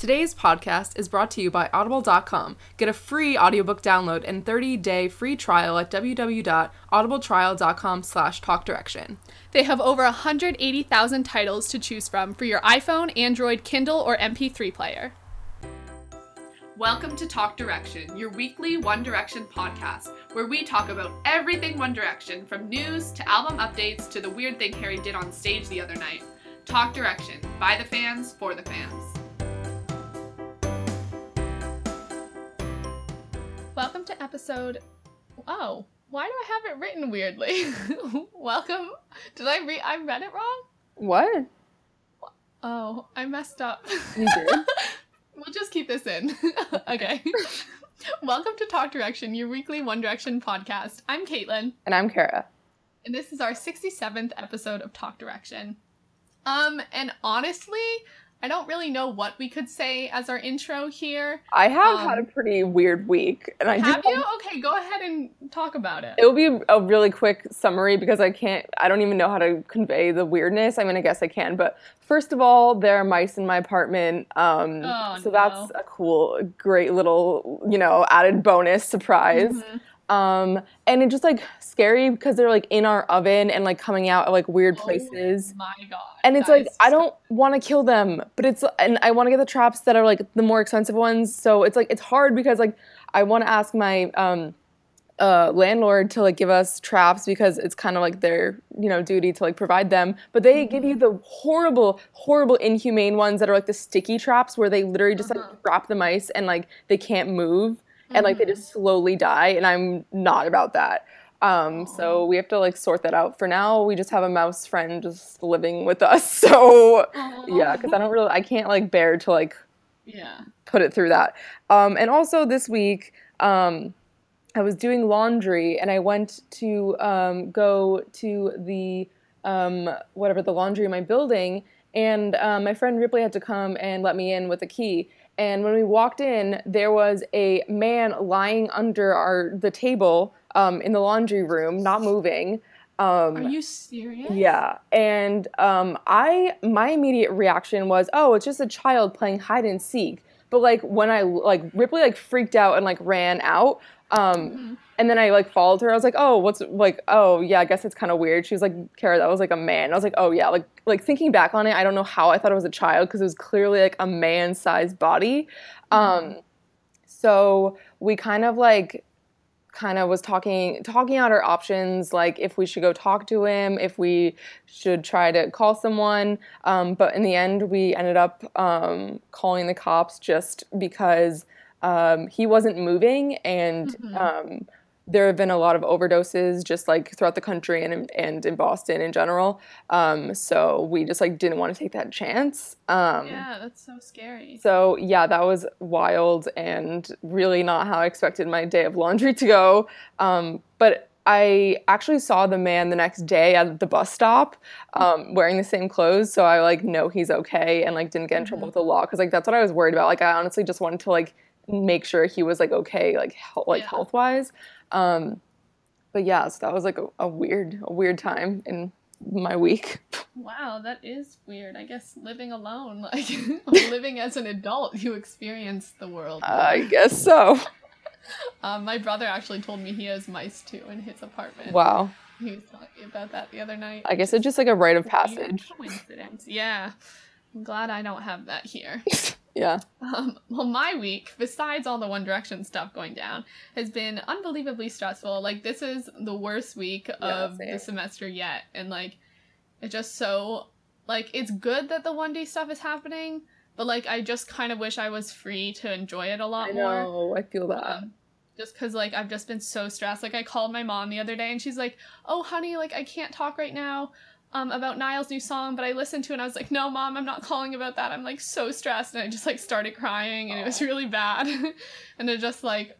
Today's podcast is brought to you by Audible.com. Get a free audiobook download and 30-day free trial at www.audibletrial.com slash talkdirection. They have over 180,000 titles to choose from for your iPhone, Android, Kindle, or MP3 player. Welcome to Talk Direction, your weekly One Direction podcast, where we talk about everything One Direction, from news to album updates to the weird thing Harry did on stage the other night. Talk Direction, by the fans, for the fans. Welcome to episode. Oh, why do I have it written weirdly? Welcome. Did I read? I read it wrong. What? Oh, I messed up. You did? we'll just keep this in. okay. Welcome to Talk Direction, your weekly One Direction podcast. I'm Caitlin, and I'm Kara. and this is our 67th episode of Talk Direction. Um, and honestly, I don't really know what we could say as our intro here. I have Um, had a pretty weird week, and I Have do you? Okay, go ahead and talk about it. It will be a really quick summary because I can't, I don't even know how to convey the weirdness. I mean, I guess I can, but first of all, there are mice in my apartment. Um, Oh, so that's a cool, great little, you know, added bonus surprise. Mhm. Um, and it's just like scary because they're like in our oven and like coming out at like weird Oh places. My God. And it's like I don't want to kill them, but it's and I want to get the traps that are like the more expensive ones. So it's like it's hard because like I want to ask my um uh landlord to like give us traps because it's kind of like their you know duty to like provide them. But they give you the horrible, horrible, inhumane ones that are like the sticky traps where they literally just Uh-huh. like trap the mice and like they can't move and like they just slowly die. And I'm not about that. Um, so we have to like sort that out. For now, we just have a mouse friend just living with us. So yeah, because I don't really, I can't like bear to like Yeah. put it through that. Um, and also this week, um, I was doing laundry and I went to um, go to the um, whatever the laundry in my building, and um, my friend Ripley had to come and let me in with a key. And when we walked in, there was a man lying under our the table um, in the laundry room, not moving. Um, Are you serious? yeah, and um, I my immediate reaction was, oh, it's just a child playing hide and seek. But like when I like Ripley like freaked out and like ran out, um, Mhm. and then I like followed her. I was like, oh, what's like, oh yeah, I guess it's kind of weird. She was like, Kara, that was like a man. I was like, oh yeah, like like thinking back on it, I don't know how I thought it was a child because it was clearly like a man-sized body. Um, so we kind of like kind of was talking talking out our options like if we should go talk to him if we should try to call someone um, but in the end we ended up um, calling the cops just because um, he wasn't moving and Mhm. um, there have been a lot of overdoses just like throughout the country and, and in boston in general um, so we just like didn't want to take that chance um, Yeah, that's so scary. so yeah, that was wild and really not how I expected my day of laundry to go. Um, but I actually saw the man the next day at the bus stop um, wearing the same clothes, so I like know he's okay and like didn't get in trouble Mhm. with the law because like that's what I was worried about. Like I honestly just wanted to like make sure he was like okay, like health, like Yeah. health wise. Um, but yeah, so that was like a, a weird a weird time in my week. Wow, that is weird. I guess living alone, like living as an adult, you experience the world. I guess so. Um, my brother actually told me he has mice too in his apartment. Wow. He was talking about that the other night. I guess it's just like a rite of passage. Coincidence. Yeah. I'm glad I don't have that here. Yeah. Um, well, my week, besides all the One Direction stuff going down, has been unbelievably stressful. Like, this is the worst week of the semester yet. And, like, it's just so. Like, it's good that the 1D stuff is happening, but, like, I just kind of wish I was free to enjoy it a lot I more. know. I feel that. Um, just because like I've just been so stressed. Like I called my mom the other day and she's like, "Oh, honey, like I can't talk right now um, about Niall's new song, but I listened to it and I was like, no, mom, I'm not calling about that. I'm like so stressed and I just like started crying and it was really bad. and it just like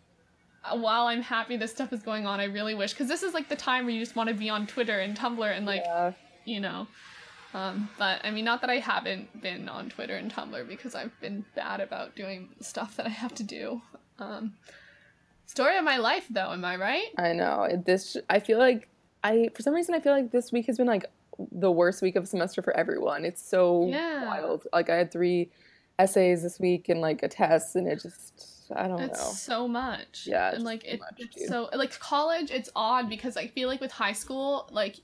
while I'm happy this stuff is going on, I really wish because this is like the time where you just want to be on Twitter and Tumblr and like yeah. you know. Um, but I mean, not that I haven't been on Twitter and Tumblr because I've been bad about doing stuff that I have to do. Um, story of my life, though, am I right? I know. This I feel like I for some reason I feel like this week has been like the worst week of semester for everyone. It's so Yeah. wild. Like I had three essays this week and like a test, and it just I don't It's know. so much. Yeah, and like it, much, it's dude. so like college, it's odd because I feel like with high school, like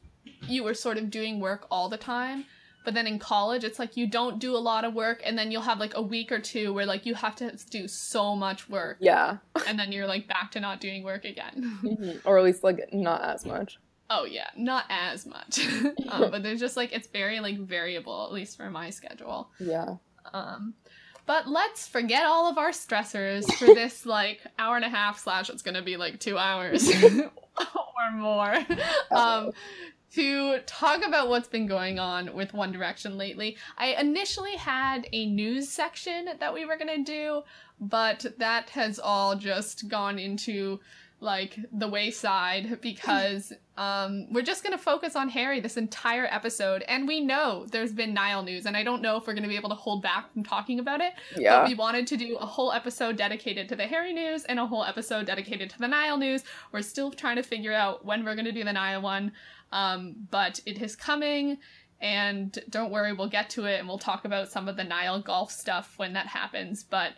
you were sort of doing work all the time. But then in college, it's like you don't do a lot of work, and then you'll have like a week or two where like you have to do so much work, Yeah, and then you're like back to not doing work again. Mhm. or at least like not as much. Oh yeah, not as much, um, but there's just like it's very like variable, at least for my schedule. Yeah. Um, but let's forget all of our stressors for this like hour and a half slash it's gonna be like two hours or more. Um, to talk about what's been going on with One Direction lately. I initially had a news section that we were gonna do, but that has all just gone into like the wayside because um, we're just gonna focus on Harry this entire episode, and we know there's been Niall news, and I don't know if we're gonna be able to hold back from talking about it. Yeah. But we wanted to do a whole episode dedicated to the Harry news and a whole episode dedicated to the Niall news. We're still trying to figure out when we're gonna do the Niall one, um, but it is coming. And don't worry, we'll get to it, and we'll talk about some of the Niall golf stuff when that happens. But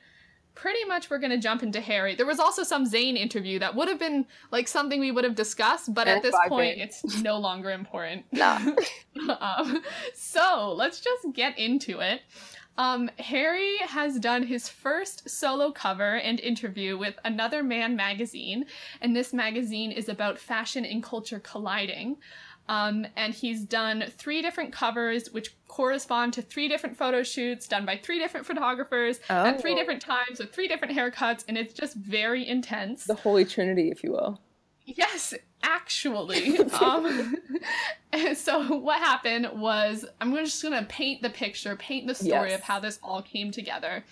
pretty much we're going to jump into Harry. There was also some Zayn interview that would have been like something we would have discussed, but at this point it's no longer important. Nah. um, so let's just get into it. Um, Harry has done his first solo cover and interview with Another Man magazine, and this magazine is about fashion and culture colliding. Um, and he's done three different covers, which correspond to three different photo shoots done by three different photographers at three different times with three different haircuts, and it's just very intense. The Holy Trinity, if you will. Yes, actually. um, and so what happened was I'm just gonna paint the picture, paint the story Yes. of how this all came together.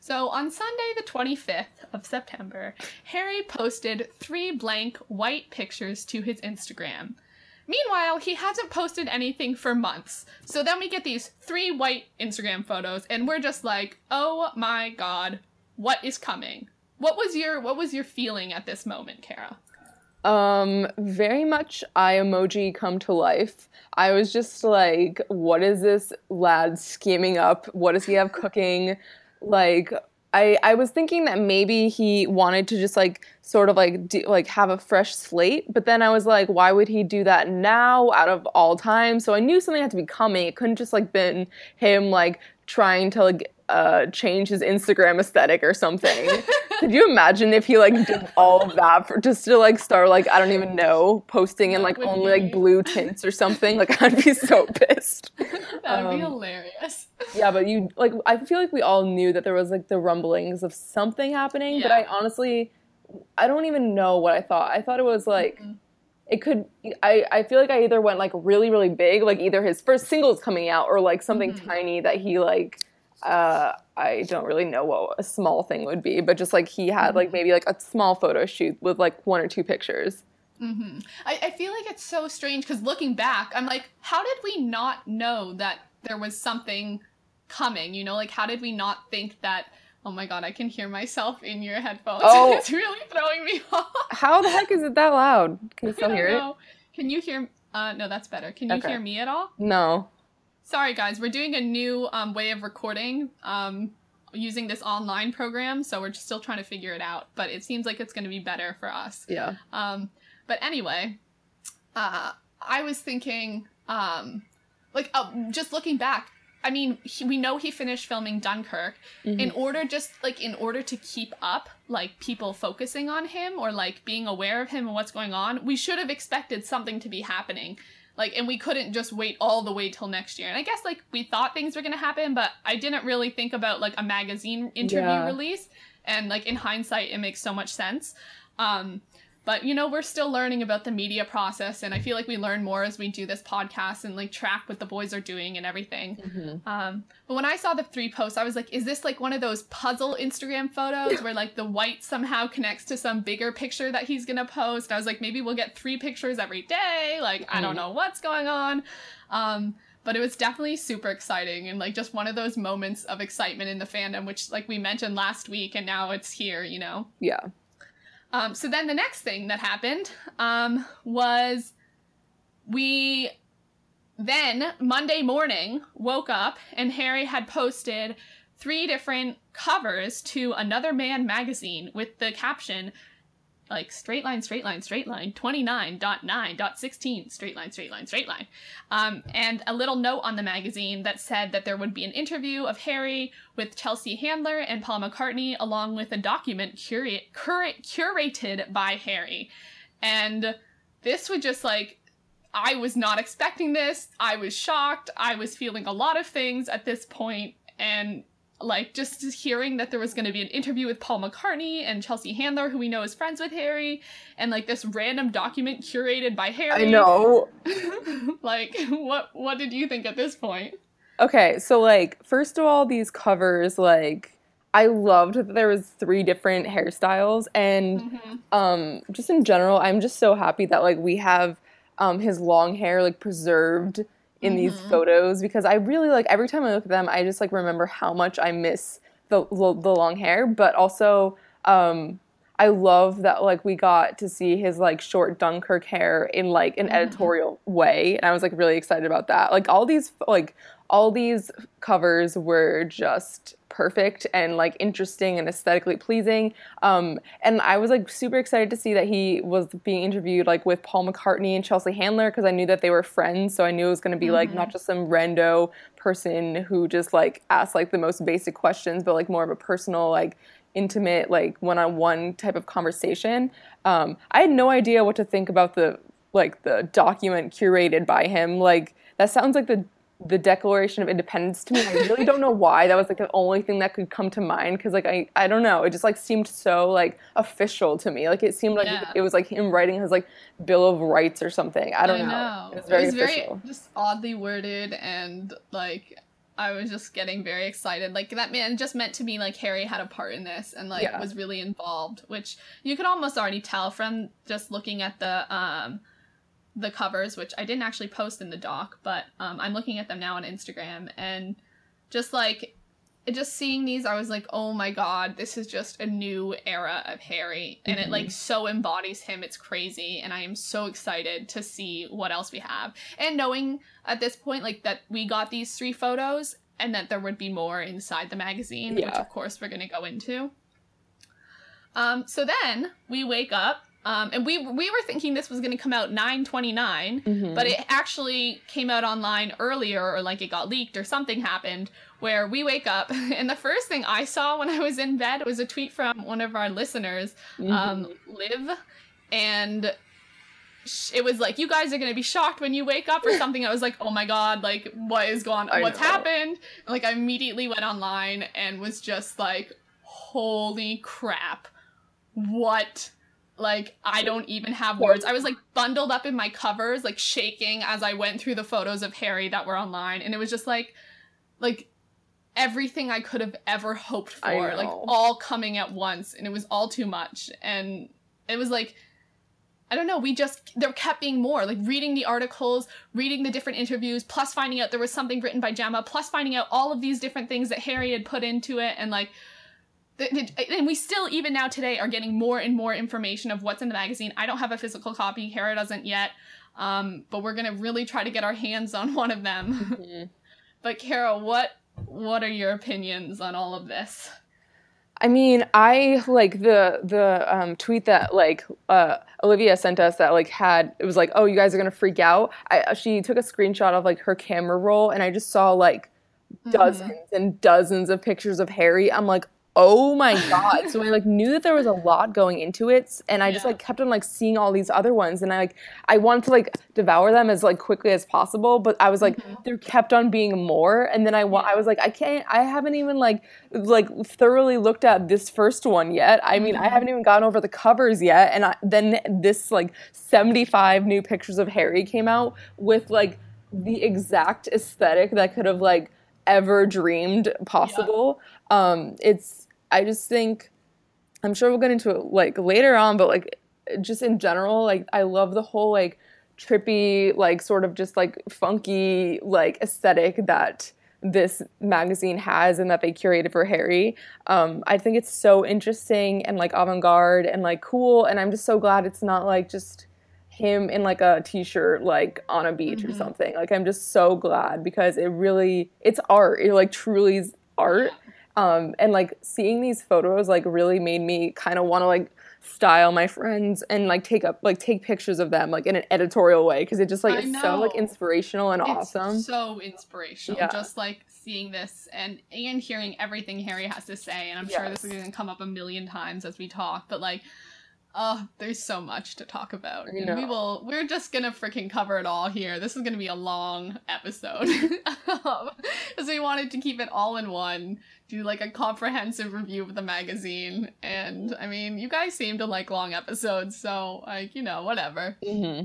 So on Sunday, the 25th of September, Harry posted three blank white pictures to his Instagram. Meanwhile, he hasn't posted anything for months. So then we get these three white Instagram photos, and we're just like, "Oh my god, what is coming?" What was your What was your feeling at this moment, Kara? Um, very much I emoji come to life. I was just like, what is this lad scheming up? What does he have cooking? Like, I I was thinking that maybe he wanted to just like sort of like do, like have a fresh slate, but then I was like, why would he do that now out of all time? So I knew something had to be coming. It couldn't just like been him like trying to like uh change his Instagram aesthetic or something. Could you imagine if he like did all of that for just to like start like I don't even know posting in like only like blue tints or something? Like I'd be so pissed. That would be Um, hilarious. Yeah, but you like I feel like we all knew that there was like the rumblings of something happening, but I honestly I don't even know what I thought. I thought it was like Mhm. it could I, I feel like I either went like really, really big, like either his first single's coming out or like something Mhm. tiny that he like uh I don't really know what a small thing would be, but just like he had like Mhm. maybe like a small photo shoot with like one or two pictures. hmm I, I feel like it's so strange because looking back, I'm like, how did we not know that there was something coming? You know, like how did we not think that? Oh my god, I can hear myself in your headphones. Oh. it's really throwing me off. How the heck is it that loud? Can you still hear it? know. Can you hear? Uh, no, that's better. Can you Okay. hear me at all? No. Sorry, guys. We're doing a new um, way of recording um, using this online program, so we're just still trying to figure it out. But it seems like it's going to be better for us. Yeah. Um, but anyway, uh, I was thinking, um, like, uh, just looking back. I mean, he, we know he finished filming Dunkirk. Mm-hmm. In order, just like in order to keep up, like people focusing on him or like being aware of him and what's going on, we should have expected something to be happening. Like, and we couldn't just wait all the way till next year. And I guess like we thought things were gonna happen, but I didn't really think about like a magazine interview Yeah. release. And like in hindsight, it makes so much sense. Um, but you know, we're still learning about the media process, and I feel like we learn more as we do this podcast and like track what the boys are doing and everything. Mhm. Um, but when I saw the three posts, I was like, is this like one of those puzzle Instagram photos where like the white somehow connects to some bigger picture that he's gonna post? I was like, maybe we'll get three pictures every day. Like, I don't Mhm. know what's going on. Um, but it was definitely super exciting and like just one of those moments of excitement in the fandom, which like we mentioned last week, and now it's here, you know? Yeah. Um, so then the next thing that happened um, was we then Monday morning woke up and Harry had posted three different covers to Another Man magazine with the caption like straight line, straight line, straight line, 29.9.16, straight line, straight line, straight line. Um, and a little note on the magazine that said that there would be an interview of Harry with Chelsea Handler and Paul McCartney, along with a document curate, curated by Harry. And this would just like, I was not expecting this. I was shocked. I was feeling a lot of things at this point, and like just hearing that there was going to be an interview with Paul McCartney and Chelsea Handler, who we know is friends with Harry, and like this random document curated by Harry. I know. like, what what did you think at this point? Okay, so like first of all, these covers like I loved that there was three different hairstyles, and mm-hmm. um, just in general, I'm just so happy that like we have um, his long hair like preserved in mm-hmm. these photos because I really like every time I look at them, I just like remember how much I miss the the, long hair, but also um, I love that like we got to see his like short Dunkirk hair in like an mm-hmm. editorial way, and I was like really excited about that. Like all these like all these covers were just perfect and like interesting and aesthetically pleasing. Um, and I was like super excited to see that he was being interviewed like with Paul McCartney and Chelsea Handler because I knew that they were friends. So I knew it was going to be mm-hmm. like not mm-hmm. just some rando person who just like asked like the most basic questions, but like more of a personal like intimate like one-on-one type of conversation. Um, I had no idea what to think about the like the document curated by him. Like that sounds like the the Declaration of Independence to me. I really don't know why. That was like the only thing that could come to mind because like I I don't know. It just like seemed so like official to me. Like it seemed like yeah. it was like him writing his like Bill of Rights or something. I don't I know. know. It was very it was official. Very just oddly worded and like I was just getting very excited. Like that man just meant to me like Harry had a part in this and like yeah. was really involved, which you could almost already tell from just looking at the um the covers, which I didn't actually post in the doc, but um, I'm looking at them now on Instagram, and just like just seeing these, I was like, oh my god, this is just a new era of Harry, and mm-hmm. it like mm-hmm. so embodies him. It's crazy, and I am so excited to see what else we have, and knowing at this point like that we got these three photos, and that there would be more inside the magazine, yeah. which of course we're gonna go into. Um, so then we wake up um, and we we were thinking this was going to come out 929, mm-hmm. but it actually came out online earlier, or like it got leaked, or something happened where we wake up, and the first thing I saw when I was in bed was a tweet from one of our listeners, mm-hmm. um, Liv, and it was like you guys are gonna be shocked when you wake up or something. I was like, oh my god, like what is going on? What's happened? And, like I immediately went online and was just like, holy crap, what? Like, I don't even have words. I was like bundled up in my covers, like shaking as I went through the photos of Harry that were online. And it was just like, like everything I could have ever hoped for, like all coming at once. And it was all too much. And it was like, I don't know, we just, there kept being more. Like reading the articles, reading the different interviews, plus finding out there was something written by Gemma, plus finding out all of these different things that Harry had put into it. And like, and we still even now today are getting more and more information of what's in the magazine i don't have a physical copy kara doesn't yet um, but we're gonna really try to get our hands on one of them mm-hmm. but kara what what are your opinions on all of this I mean, I like the the um, tweet that like uh, Olivia sent us that like had it was like, oh, you guys are gonna freak out. I, she took a screenshot of like her camera roll, and I just saw like mm-hmm. dozens and dozens of pictures of Harry. I'm like, oh my god so i like knew that there was a lot going into it and i yeah. just like kept on like seeing all these other ones and i like i wanted to like devour them as like quickly as possible but i was like mm-hmm. there kept on being more and then i wa- i was like i can't i haven't even like like thoroughly looked at this first one yet i mean mm-hmm. i haven't even gone over the covers yet and I, then this like 75 new pictures of harry came out with like the exact aesthetic that could have like ever dreamed possible. Yeah. Um, it's I just think I'm sure we'll get into it like later on, but like just in general, like I love the whole like trippy, like sort of just like funky like aesthetic that this magazine has and that they curated for Harry. Um, I think it's so interesting and like avant garde and like cool, and I'm just so glad it's not like just him in like a t-shirt like on a beach mm-hmm. or something like i'm just so glad because it really it's art it like truly is art Um, and like seeing these photos like really made me kind of want to like style my friends and like take up like take pictures of them like in an editorial way because it just like it's so like inspirational and It's awesome. so inspirational. Yeah. Just like seeing this and and hearing everything Harry has to say, and I'm sure this is going to come up a million times as we talk. But like, oh, there's so much to talk about, and we will. We're just gonna freaking cover it all here. This is gonna be a long episode because we wanted to keep it all in one. Do like a comprehensive review of the magazine, and I mean, you guys seem to like long episodes, so like you know, whatever. hmm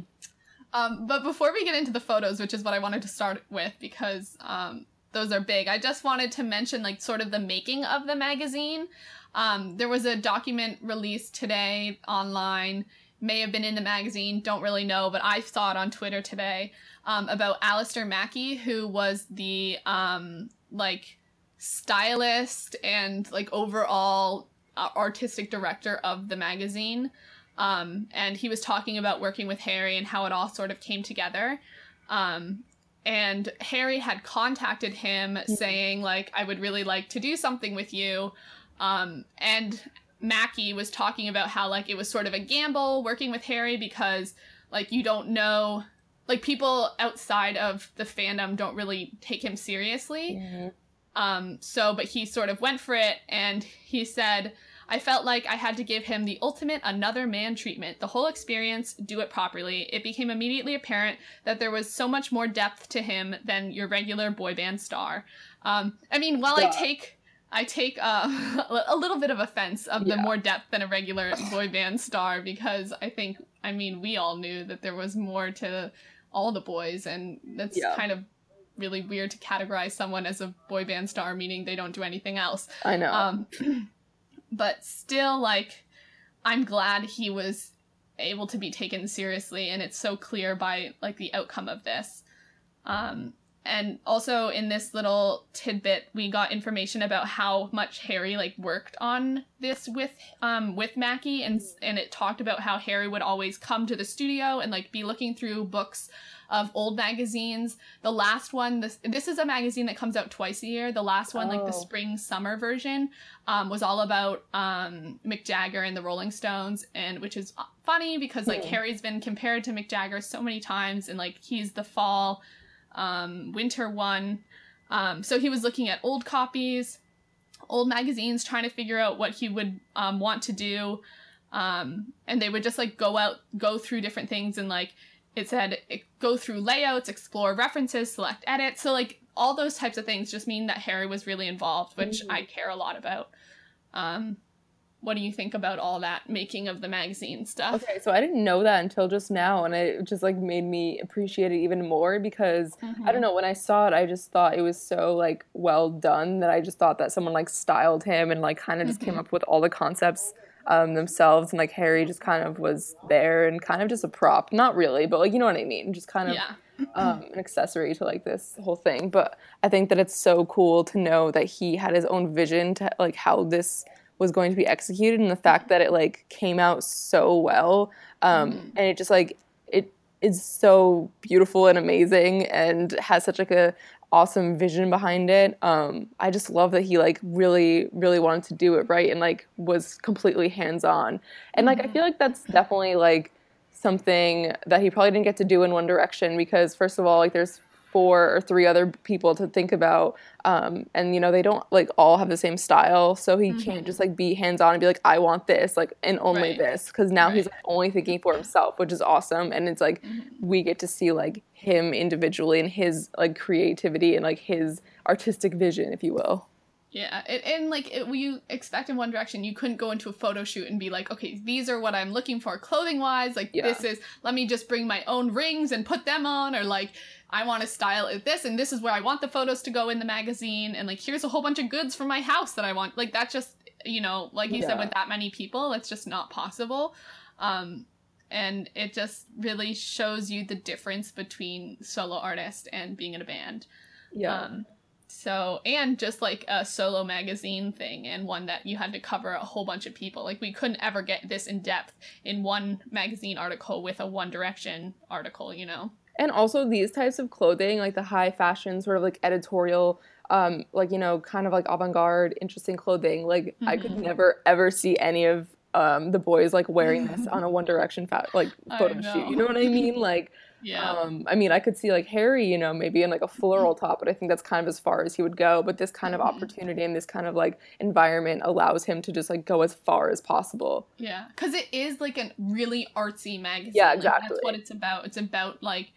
Um, but before we get into the photos, which is what I wanted to start with because um, those are big, I just wanted to mention like sort of the making of the magazine. Um, there was a document released today online, may have been in the magazine, don't really know, but I saw it on Twitter today um, about Alister Mackie, who was the um, like stylist and like overall uh, artistic director of the magazine. Um, and he was talking about working with Harry and how it all sort of came together. Um, and Harry had contacted him saying, like, I would really like to do something with you. Um, and Mackie was talking about how, like, it was sort of a gamble working with Harry because, like, you don't know, like, people outside of the fandom don't really take him seriously. Um, so, but he sort of went for it and he said, I felt like I had to give him the ultimate another man treatment. The whole experience, do it properly. It became immediately apparent that there was so much more depth to him than your regular boy band star. Um, I mean, while I take I take uh, a little bit of offense of the Yeah. more depth than a regular boy band star because I think I mean we all knew that there was more to all the boys and that's Yeah. kind of really weird to categorize someone as a boy band star meaning they don't do anything else I know. um but still like i'm glad he was able to be taken seriously and it's so clear by like the outcome of this um and also in this little tidbit we got information about how much harry like worked on this with um with mackie and and it talked about how harry would always come to the studio and like be looking through books of old magazines the last one this this is a magazine that comes out twice a year the last one like the Oh. spring summer version um, was all about um, Mick Jagger and the Rolling Stones, and which is funny because like Hmm. Harry's been compared to Mick Jagger so many times, and like he's the fall, um, winter one. Um, so he was looking at old copies, old magazines, trying to figure out what he would um, want to do, um, and they would just like go out, go through different things, and like it said go through layouts, explore references, select edit. So like all those types of things just mean that Harry was really involved, which Mhm. I care a lot about. Um, what do you think about all that making of the magazine stuff? Okay, so I didn't know that until just now, and it just like made me appreciate it even more because I don't know when I saw it, I just thought it was so like well done that I just thought that someone like styled him and like kind of just came Mhm. up with all the concepts um, themselves, and like Harry just kind of was there and kind of just a prop, not really, but like you know what I mean, just kind of Yeah. um, an accessory to like this whole thing. But I think that it's so cool to know that he had his own vision to like how this was going to be executed, and the fact that it like came out so well, um, Mhm. and it just like it is so beautiful and amazing, and has such like a awesome vision behind it. Um, I just love that he like really, really wanted to do it right and like was completely hands on. And like I Mhm. feel like that's definitely like something that he probably didn't get to do in One Direction because first of all, like there's four or three other people to think about, um, and you know they don't like all have the same style, so he can't just like be hands on and be like I want this like and only Right. this because now he's like, only thinking for himself, which is awesome, and it's like Mhm. we get to see like him individually and his like creativity and like his artistic vision, if you will. Yeah, it, and like it, you expect in One Direction, you couldn't go into a photo shoot and be like, okay, these are what I'm looking for clothing wise. Like Yeah. this is, let me just bring my own rings and put them on, or like I want to style it this, and this is where I want the photos to go in the magazine, and like here's a whole bunch of goods for my house that I want. Like that just, you know, like you said, with that many people, it's just not possible. Um, and it just really shows you the difference between solo artist and being in a band. Yeah. Um, so, and just like a solo magazine thing, and one that you had to cover a whole bunch of people. Like, we couldn't ever get this in depth in one magazine article with a One Direction article, you know? and also these types of clothing like the high fashion sort of like editorial um, like you know, kind of like avant-garde, interesting clothing. Like I could Mhm. never ever see any of um, the boys like wearing this on a One Direction fa- like photo shoot. You know what I mean? Like, Yeah. um, I mean, I could see like Harry, you know, maybe in like a floral top, but I think that's kind of as far as he would go. But this kind of Mhm. opportunity and this kind of like environment allows him to just like go as far as possible. Yeah, because it is like a really artsy magazine. Yeah, Like, exactly. that's what it's about. It's about like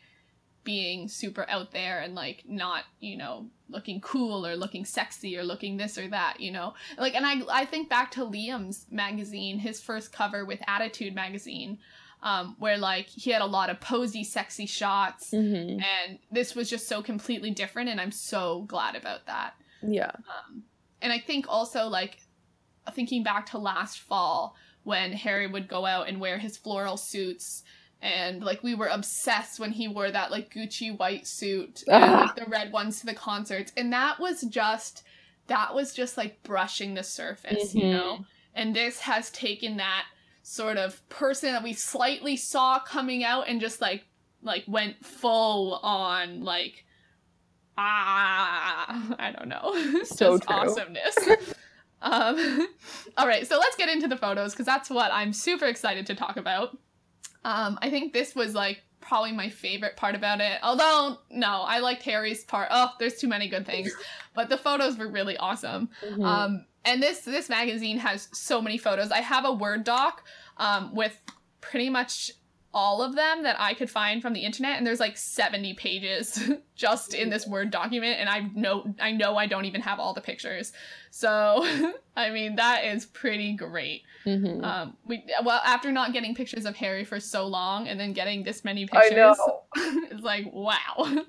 being super out there and like not, you know, looking cool or looking sexy or looking this or that, you know. Like, and I I think back to Liam's magazine, his first cover with Attitude magazine, um, where like he had a lot of posy, sexy shots, Mm-hmm. and this was just so completely different, and I'm so glad about that. Yeah. Um, and I think also like thinking back to last fall when Harry would go out and wear his floral suits and like we were obsessed when he wore that like Gucci white suit and Ah. like the red ones to the concerts and that was just that was just like brushing the surface you Mhm. know and this has taken that sort of person that we slightly saw coming out and just like like went full on like ah I don't know So just awesomeness. um, all right, so let's get into the photos because that's what I'm super excited to talk about. Um, I think this was like probably my favorite part about it. Although no, I liked Harry's part. Oh, there's too many good things, but the photos were really awesome. Mhm. Um, and this this magazine has so many photos. I have a Word doc um, with pretty much all of them that I could find from the internet, and there's like 70 pages just in this Word document, and I know I know I don't even have all the pictures. So I mean that is pretty great. Mhm. Um, we well after not getting pictures of Harry for so long, and then getting this many pictures, it's like wow.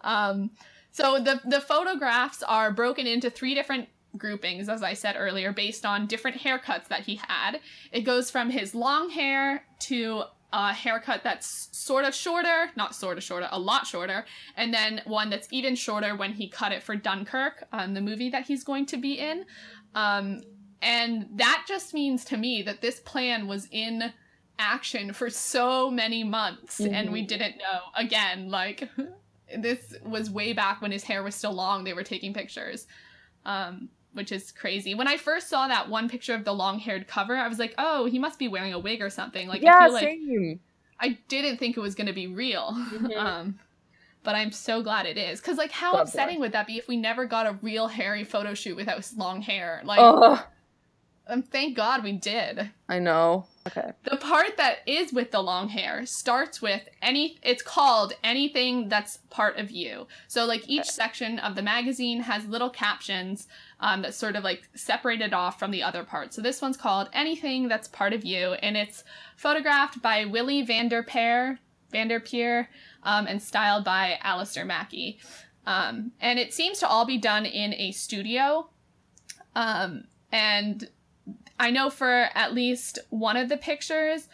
um, so the the photographs are broken into three different groupings, as I said earlier, based on different haircuts that he had. It goes from his long hair to a haircut that's sort of shorter, not sort of shorter, a lot shorter, and then one that's even shorter when he cut it for Dunkirk, um, the movie that he's going to be in. Um, and that just means to me that this plan was in action for so many months and we didn't know. Again, like this was way back when his hair was still long, they were taking pictures. Um, which is crazy. When I first saw that one picture of the long-haired cover, I was like, "Oh, he must be wearing a wig or something." Like yeah, I feel like same. I didn't think it was going to be real. Mhm. Um, but I'm so glad it is. Because, like, how upsetting would that be if we never got a real Harry photo shoot without his long hair? Like, Ugh, um, thank God we did. I know. Okay. The part that is with the long hair starts with any, it's called anything that's part of you. So, like, each section of the magazine has little captions um, that sort of like separated off from the other part. So, this one's called Anything That's Part of You, and it's photographed by Willy Vanderperre, Vanderperre um, and styled by Alister Mackie. Um, and it seems to all be done in a studio. Um, and I know for at least one of the pictures,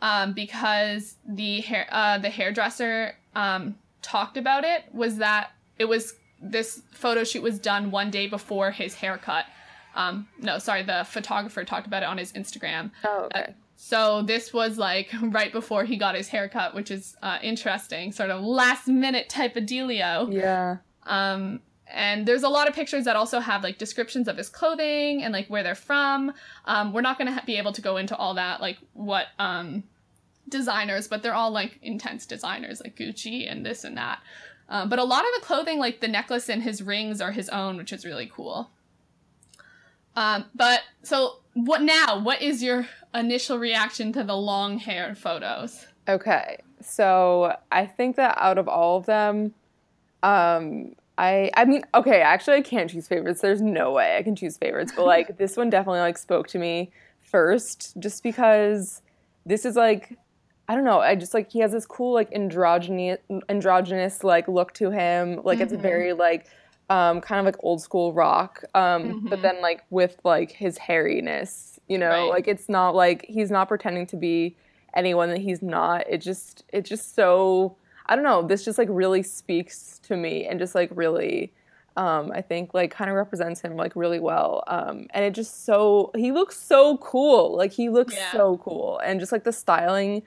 um, because the hair uh, the hairdresser um, talked about it, was that it was this photo shoot was done one day before his haircut. Um, no, sorry, the photographer talked about it on his Instagram. Oh, okay. So this was like right before he got his haircut, which is uh, interesting, sort of last minute type of dealio. Yeah. Um, and there's a lot of pictures that also have like descriptions of his clothing and like where they're from. Um, we're not going to ha- be able to go into all that, like what um, designers, but they're all like intense designers, like Gucci and this and that. Um, but a lot of the clothing, like the necklace and his rings, are his own, which is really cool. Um, but so what now? What is your initial reaction to the long hair photos? Okay. So I think that out of all of them, um, I I mean, okay, actually I can't choose favorites. There's no way I can choose favorites, but like this one definitely like spoke to me first, just because this is like I don't know. I just like he has this cool like androgynous androgynous like look to him. Like it's Mhm. very like um kind of like old school rock. Um but Mhm. then like with like his hairiness, you know, Right. like it's not like he's not pretending to be anyone that he's not. It just it's just so I don't know, this just like really speaks to me and just like really um, I think like kind of represents him like really well. Um, and it just so he looks so cool. Like he looks Yeah. so cool. And just like the styling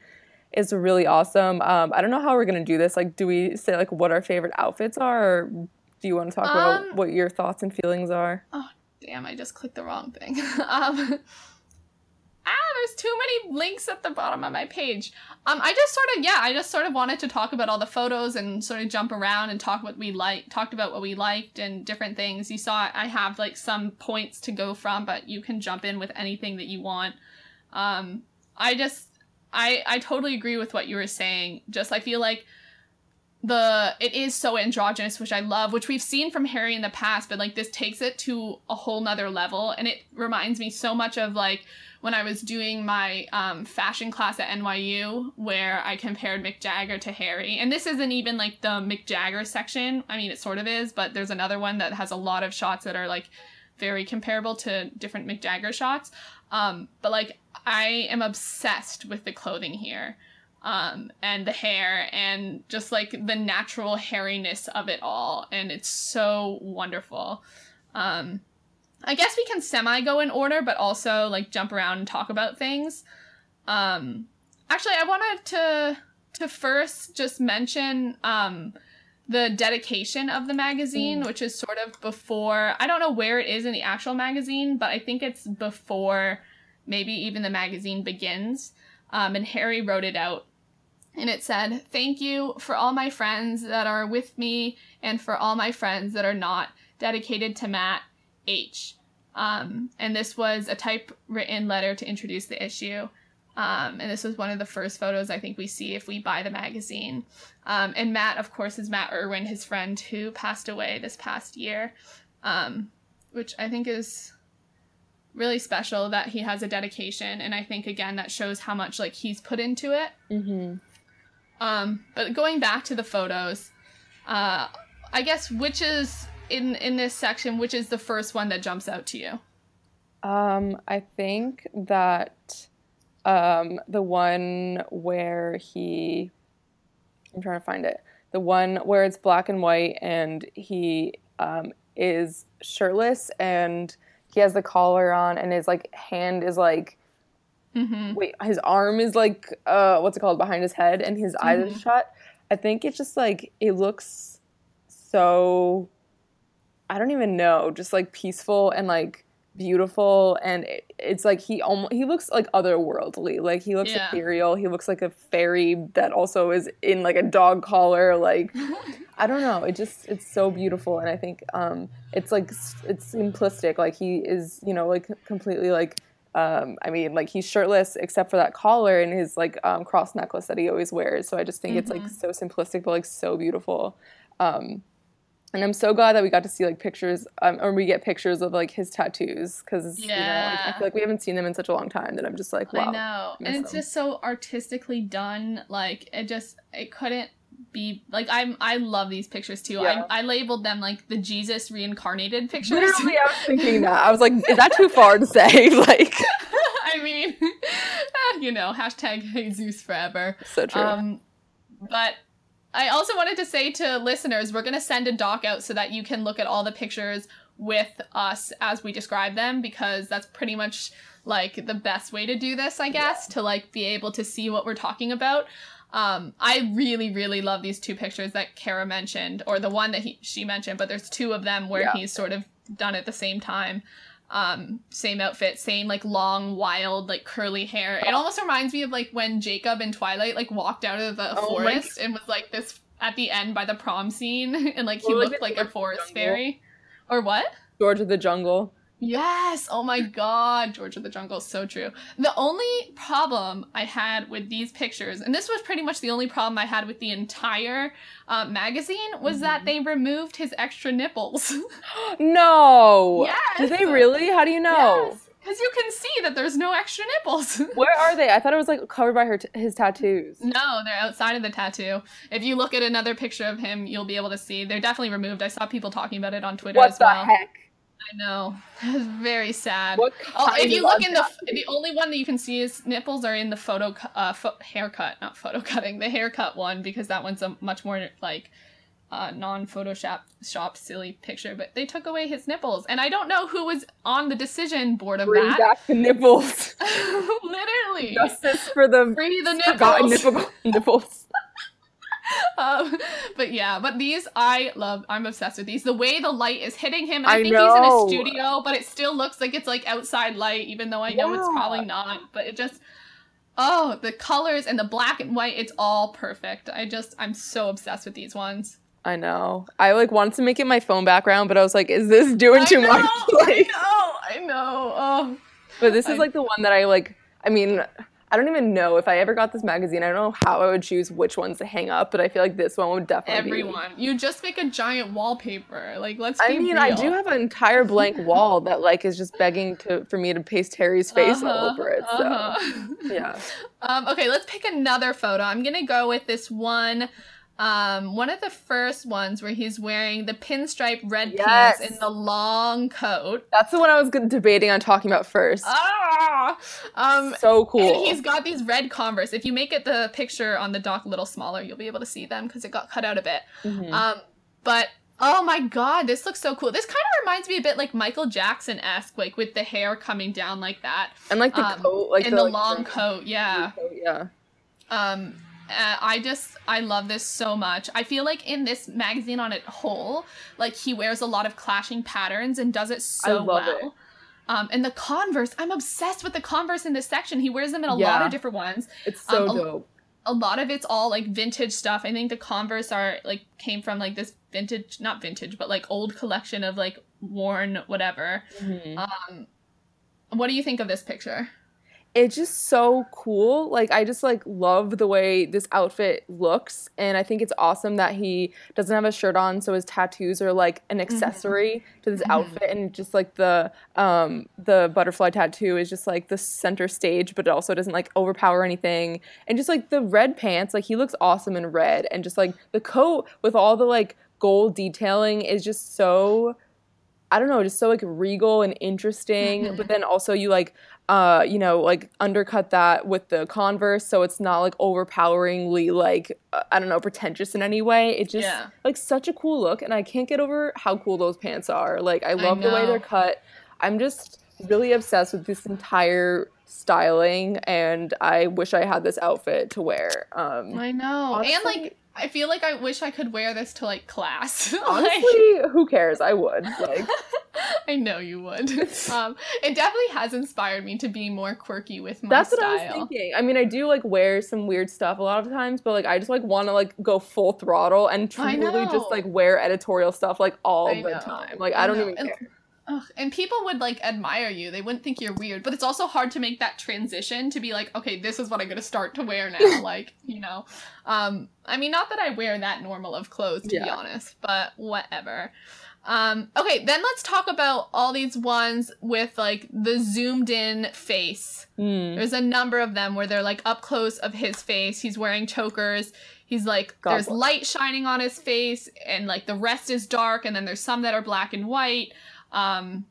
is really awesome. Um, I don't know how we're gonna do this. Like, do we say like what our favorite outfits are? Or Do you want to talk Um, about what your thoughts and feelings are? Oh, damn, I just clicked the wrong thing. there's too many links at the bottom of my page. Um, I just sort of yeah, I just sort of wanted to talk about all the photos and sort of jump around and talk what we like, talked about what we liked and different things. You saw I have like some points to go from, but you can jump in with anything that you want. Um, I just I I totally agree with what you were saying. Just I feel like the it is so androgynous which i love which we've seen from harry in the past but like this takes it to a whole nother level and it reminds me so much of like when i was doing my um, fashion class at nyu where i compared mick jagger to harry and this isn't even like the mick jagger section i mean it sort of is but there's another one that has a lot of shots that are like very comparable to different mick jagger shots um, but like i am obsessed with the clothing here um, and the hair and just like the natural hairiness of it all. And it's so wonderful. Um, I guess we can semi go in order, but also like jump around and talk about things. Um, actually, I wanted to to first just mention um, the dedication of the magazine, which is sort of before. I don't know where it is in the actual magazine, but I think it's before maybe even the magazine begins. Um, and Harry wrote it out and it said, Thank you for all my friends that are with me and for all my friends that are not, dedicated to Matt H. Um, and this was a typewritten letter to introduce the issue. Um, and this was one of the first photos I think we see if we buy the magazine. Um, and Matt, of course, is Matt Irwin, his friend who passed away this past year, um, which I think is really special that he has a dedication. And I think, again, that shows how much like he's put into it. Mm-hmm. Um, but going back to the photos, uh, I guess which is in in this section, which is the first one that jumps out to you? Um, I think that um, the one where he, I'm trying to find it. The one where it's black and white and he um, is shirtless and he has the collar on and his like hand is like Mm-hmm. wait his arm is like uh what's it called behind his head and his eyes Mhm. are shut i think it's just like it looks so i don't even know just like peaceful and like beautiful and it, it's like he almost he looks like otherworldly like he looks Yeah. ethereal he looks like a fairy that also is in like a dog collar like I don't know. It just it's so beautiful, and I think um, it's like it's simplistic. Like he is, you know, like completely like. Um, I mean, like he's shirtless except for that collar and his like um, cross necklace that he always wears. So I just think it's like Mhm. so simplistic, but like so beautiful. Um, and I'm so glad that we got to see like pictures, um, or we get pictures of like his tattoos because you know, like, I feel like we haven't seen them in such a long time that I'm just like, wow. I know, and it's them. just so artistically done. Like it just it couldn't be like I'm I love these pictures too. Yeah. I I labeled them like the Jesus reincarnated pictures. Literally, I was thinking that. I was like, is that too far to say? like, I mean, you know, hashtag Jesus forever. so true. Um, but I also wanted to say to listeners, we're gonna send a doc out so that you can look at all the pictures with us as we describe them because that's pretty much like the best way to do this, I guess, to like be able to see what we're talking about. Um, I really, really love these two pictures that Kara mentioned, or the one that he, she mentioned, but there's two of them where Yeah. he's sort of done at the same time. Um, same outfit, same like long, wild, like curly hair. It almost reminds me of like when Jacob in Twilight like walked out of the Oh forest and was like this at the end by the prom scene, and like he like, looked like a forest fairy. Or what? George of the Jungle. Yes. Oh my god, George of the Jungle, so true. The only problem I had with these pictures, and this was pretty much the only problem I had with the entire uh, magazine, was that Mhm. they removed his extra nipples. No. yes. Do they really? How do you know? Because you can see that there's no extra nipples. Where are they? I thought it was like covered by her t- his tattoos. No, they're outside of the tattoo. If you look at another picture of him, you'll be able to see. They're definitely removed. I saw people talking about it on Twitter What as the well. heck? I know. It's very sad. What Oh, if you look in the the only one that you can see is nipples are in the photo uh fo- haircut, not photo cutting, the haircut one because that one's a much more like uh non Photoshop shop silly picture. But they took away his nipples, and I don't know who was on the decision board of bring that. back the nipples. Literally, Justice for the free the forgotten nipple- nipples. um, but yeah, but these I love. I'm obsessed with these. The way the light is hitting him. I, I think he's in a studio, but it still looks like it's like outside light, even though I know it's probably not. But it just. Oh, the colors and the black and white, it's all perfect. I just, I'm so obsessed with these ones. I know. I like wanted to make it my phone background, but I was like, is this doing I too know, much? Like, I know, I know. Oh, but this I- is like the one that I like. I mean, I don't even know if I ever got this magazine. I don't know how I would choose which ones to hang up, but I feel like this one would definitely be. everyone. You just make a giant wallpaper. Like, let's be I mean, I do have an entire blank wall that like is just begging to for me to paste Harry's face all Uh-huh, over it. So uh-huh. yeah, Um, okay, let's pick another photo. I'm gonna go with this one. Um, one of the first ones where he's wearing the pinstripe red Yes. pants and the long coat. that's the one I was debating on talking about first. Ah! Um, so cool. and he's got these red Converse. If you make it the picture on the dock a little smaller, you'll be able to see them because it got cut out a bit. Mhm. Um, but oh my god, this looks so cool. This kind of reminds me a bit like Michael Jackson esque, like with the hair coming down like that, and like the um, coat, like and the, like, long fringe coat. Yeah. coat, yeah. Um, uh, I just I love this so much. I feel like in this magazine on it whole, like he wears a lot of clashing patterns and does it so love well. it. Um, and the Converse, I'm obsessed with the Converse in this section. He wears them in a lot of different ones. It's so Um, a- dope. A lot of it's all like vintage stuff. I think the Converse are like came from like this vintage, not vintage, but like old collection of like worn whatever. Mhm. Um, what do you think of this picture? It's just so cool. Like I just like love the way this outfit looks and I think it's awesome that he doesn't have a shirt on so his tattoos are like an accessory to this Mhm. outfit and just like the um the butterfly tattoo is just like the center stage but it also doesn't like overpower anything. And just like the red pants, like he looks awesome in red and just like the coat with all the like gold detailing is just so I don't know, just so like regal and interesting. Mhm. But then also you like uh, you know, like undercut that with the Converse, so it's not like overpoweringly like uh, I don't know, pretentious in any way. It just Yeah. like such a cool look, and I can't get over how cool those pants are. Like I love the way they're cut. I'm just really obsessed with this entire styling, and I wish I had this outfit to wear. Um, I know. and like I feel like I wish I could wear this to like class. Like- honestly, who cares? I would like. I know you would. um, it definitely has inspired me to be more quirky with my That's style. what I was thinking. I mean, I do like wear some weird stuff a lot of times, but like I just like want to like go full throttle and truly just like wear editorial stuff like all the time. Like I I don't even care. Ugh, and people would like admire you. They wouldn't think you're weird, but it's also hard to make that transition to be like, okay, this is what I'm gonna start to wear now. like, you know, um, I mean, not that I wear that normal of clothes to be honest, but whatever. Um, okay, then let's talk about all these ones with like the zoomed in face. Mm. There's a number of them where they're like up close of his face. He's wearing chokers. He's like, God there's light shining on his face, and like the rest is dark, and then there's some that are black and white. Um,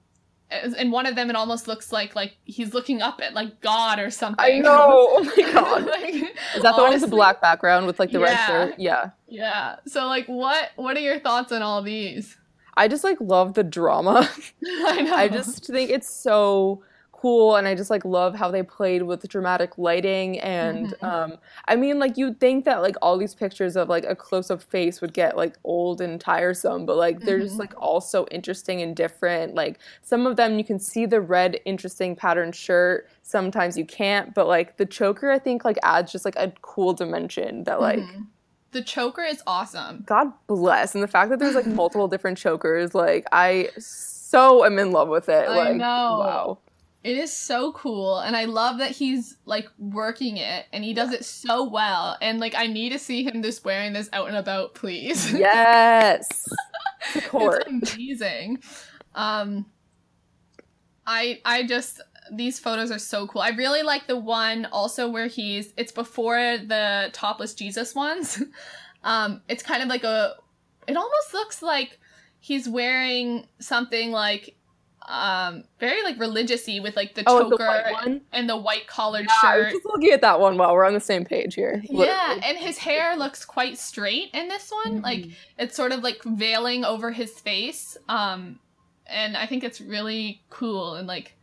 as- and one of them, it almost looks like like he's looking up at like God or something. I know. Oh my god. Like, Is that the one with the black background with like the red shirt? Yeah. Yeah. So like, what what are your thoughts on all these? I just like love the drama. I know. I just think it's so cool and I just like love how they played with dramatic lighting and Mhm. um I mean like you'd think that like all these pictures of like a close up face would get like old and tiresome but like they're just Mhm. like all so interesting and different like some of them you can see the red interesting pattern shirt sometimes you can't but like the choker I think like adds just like a cool dimension that like Mhm. the choker is awesome. God bless and the fact that there's like multiple different chokers like I so am in love with it I like know. wow It is so cool, and I love that he's like working it, and he does it so well. And like, I need to see him just wearing this out and about, please. Yes. Support. it's amazing. Um, I I just these photos are so cool. I really like the one also where he's it's before the topless Jesus ones. um, it's kind of like a. It almost looks like he's wearing something like um very like religiousy with like the Oh, like the choker one? and the white collared Yeah, I was shirt. just looking at that one while we're on the same page here. Yeah, and his hair looks quite straight in this one. Like Mhm. it's sort of like veiling over his face. Um and I think it's really cool and like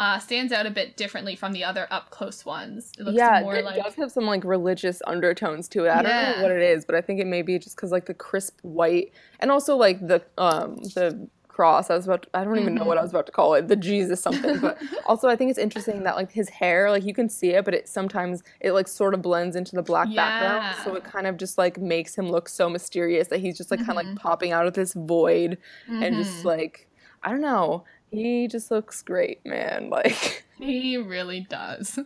uh, stands out a bit differently from the other up close ones. It looks yeah, it like does have some like religious undertones to it. I don't know what it is, but I think it may be just because like the crisp white and also like the um the cross. I was about to, I don't even know what Mm-hmm. I was about to call it, the Jesus something. But also I think it's interesting that like his hair, like you can see it, but it sometimes it like sort of blends into the black background, so it kind of just like makes him look so mysterious that he's just like kind of like popping out of this void and just Mhm. like I don't know. He just looks great, man. Like He really does.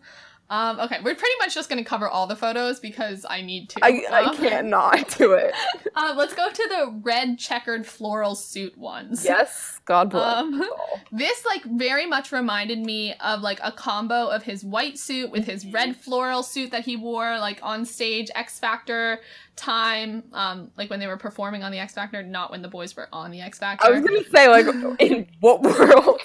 Um, okay, we're pretty much just gonna cover all the photos because I need to. I I Um, can't not do it. Uh, let's go to the red checkered floral suit ones. Yes, God bless. Um. This like very much reminded me of like a combo of his white suit with his red floral suit that he wore like on stage X Factor time, um, like when they were performing on the X Factor, not when the boys were on the X Factor. I was gonna say, like, in what world?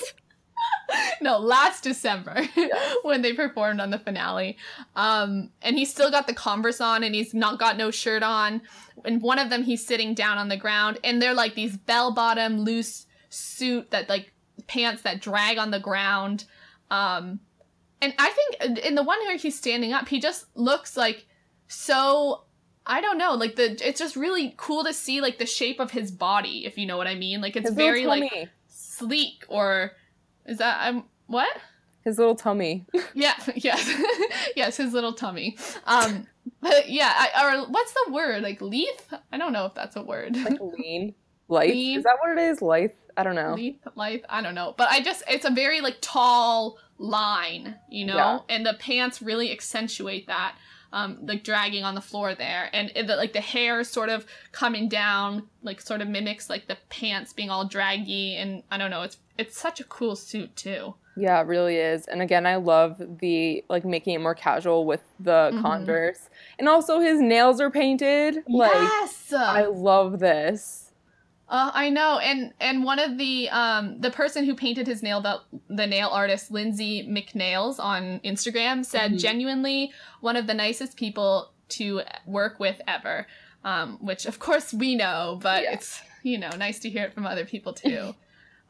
no, last December Yes. when they performed on the finale. Um, and he's still got the Converse on and he's not got no shirt on. And one of them he's sitting down on the ground and they're like these bell bottom loose suit that like pants that drag on the ground. Um, and I think in the one where he's standing up, he just looks like so I don't know, like the it's just really cool to see like the shape of his body, if you know what I mean. Like it's His very like sleek or is that I'm what? His little tummy. Yeah, yes, yes, his little tummy. Um, but yeah, I, or what's the word? Like leaf? I don't know if that's a word. Like lean. Lithe. Lean. Is that what it is? Lithe? I don't know. Leaf, life, I don't know. But I just, it's a very like tall line, you know, Yeah. and the pants really accentuate that. Um, like dragging on the floor there, and it, the, like the hair sort of coming down, like sort of mimics like the pants being all draggy, and I don't know. It's it's such a cool suit too. Yeah, it really is. And again, I love the like making it more casual with the Mhm. Converse. And also his nails are painted. Like yes, I love this. Uh, I know, and and one of the um the person who painted his nail the the nail artist Lindsay McNails on Instagram said Mhm. genuinely one of the nicest people to work with ever, um which of course we know, but Yeah. it's you know nice to hear it from other people too.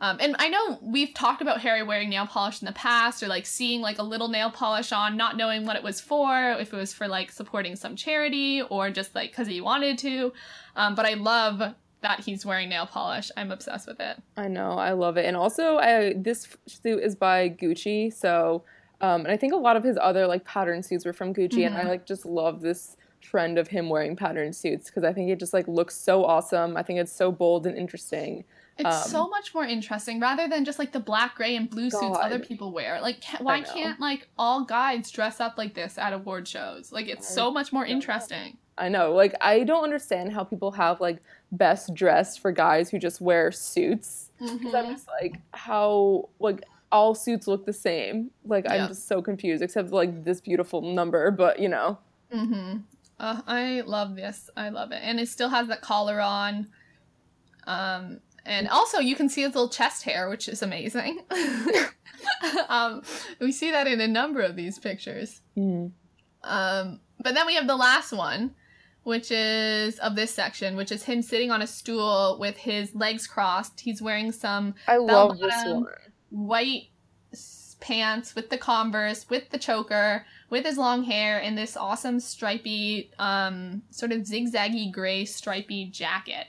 Um, and I know we've talked about Harry wearing nail polish in the past, or like seeing like a little nail polish on, not knowing what it was for, if it was for like supporting some charity or just like because he wanted to. Um, but I love that he's wearing nail polish. I'm obsessed with it. I know, I love it. And also, I this suit is by Gucci, so um, and I think a lot of his other like pattern suits were from Gucci, and I Mhm. like just love this trend of him wearing pattern suits because I think it just like looks so awesome. I think it's so bold and interesting. It's Um, so much more interesting rather than just like the black, gray, and blue suits other people wear. Like, ca- why can't like all guys dress up like this at award shows? Like, it's I so much more know. interesting. I know, like I don't understand how people have like best dressed for guys who just wear suits. Because I'm Mhm. just like, how like all suits look the same. Like Yeah. I'm just so confused, except like this beautiful number. But you know, Mm-hmm. Uh, I love this. I love it, and it still has that collar on. Um, and also you can see his little chest hair, which is amazing. um, we see that in a number of these pictures. Mm. Um, but then we have the last one, which is of this section, which is him sitting on a stool with his legs crossed. He's wearing some I love this bottom. one. white pants with the Converse, with the choker, with his long hair, and this awesome stripy, um, sort of zigzaggy gray stripy jacket.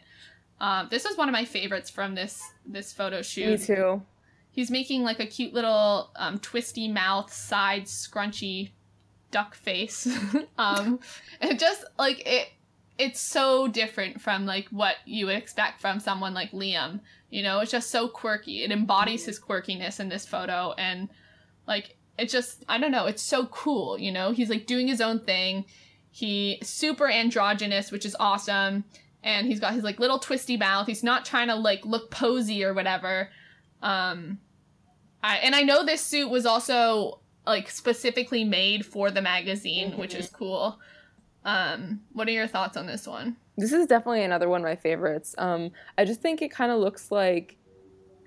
Um, this was one of my favorites from this this photo shoot. Me too. He's making like a cute little um, twisty mouth, side scrunchy duck face. um, and just like it, it's so different from like what you would expect from someone like Liam. You know, it's just so quirky. It embodies his quirkiness in this photo, and like it just I don't know, it's so cool. You know, he's like doing his own thing. He super androgynous, which is awesome. And he's got his like little twisty mouth. He's not trying to like look posy or whatever. Um, I and I know this suit was also like specifically made for the magazine, which is cool. Um, what are your thoughts on this one? This is definitely another one of my favorites. Um, I just think it kind of looks like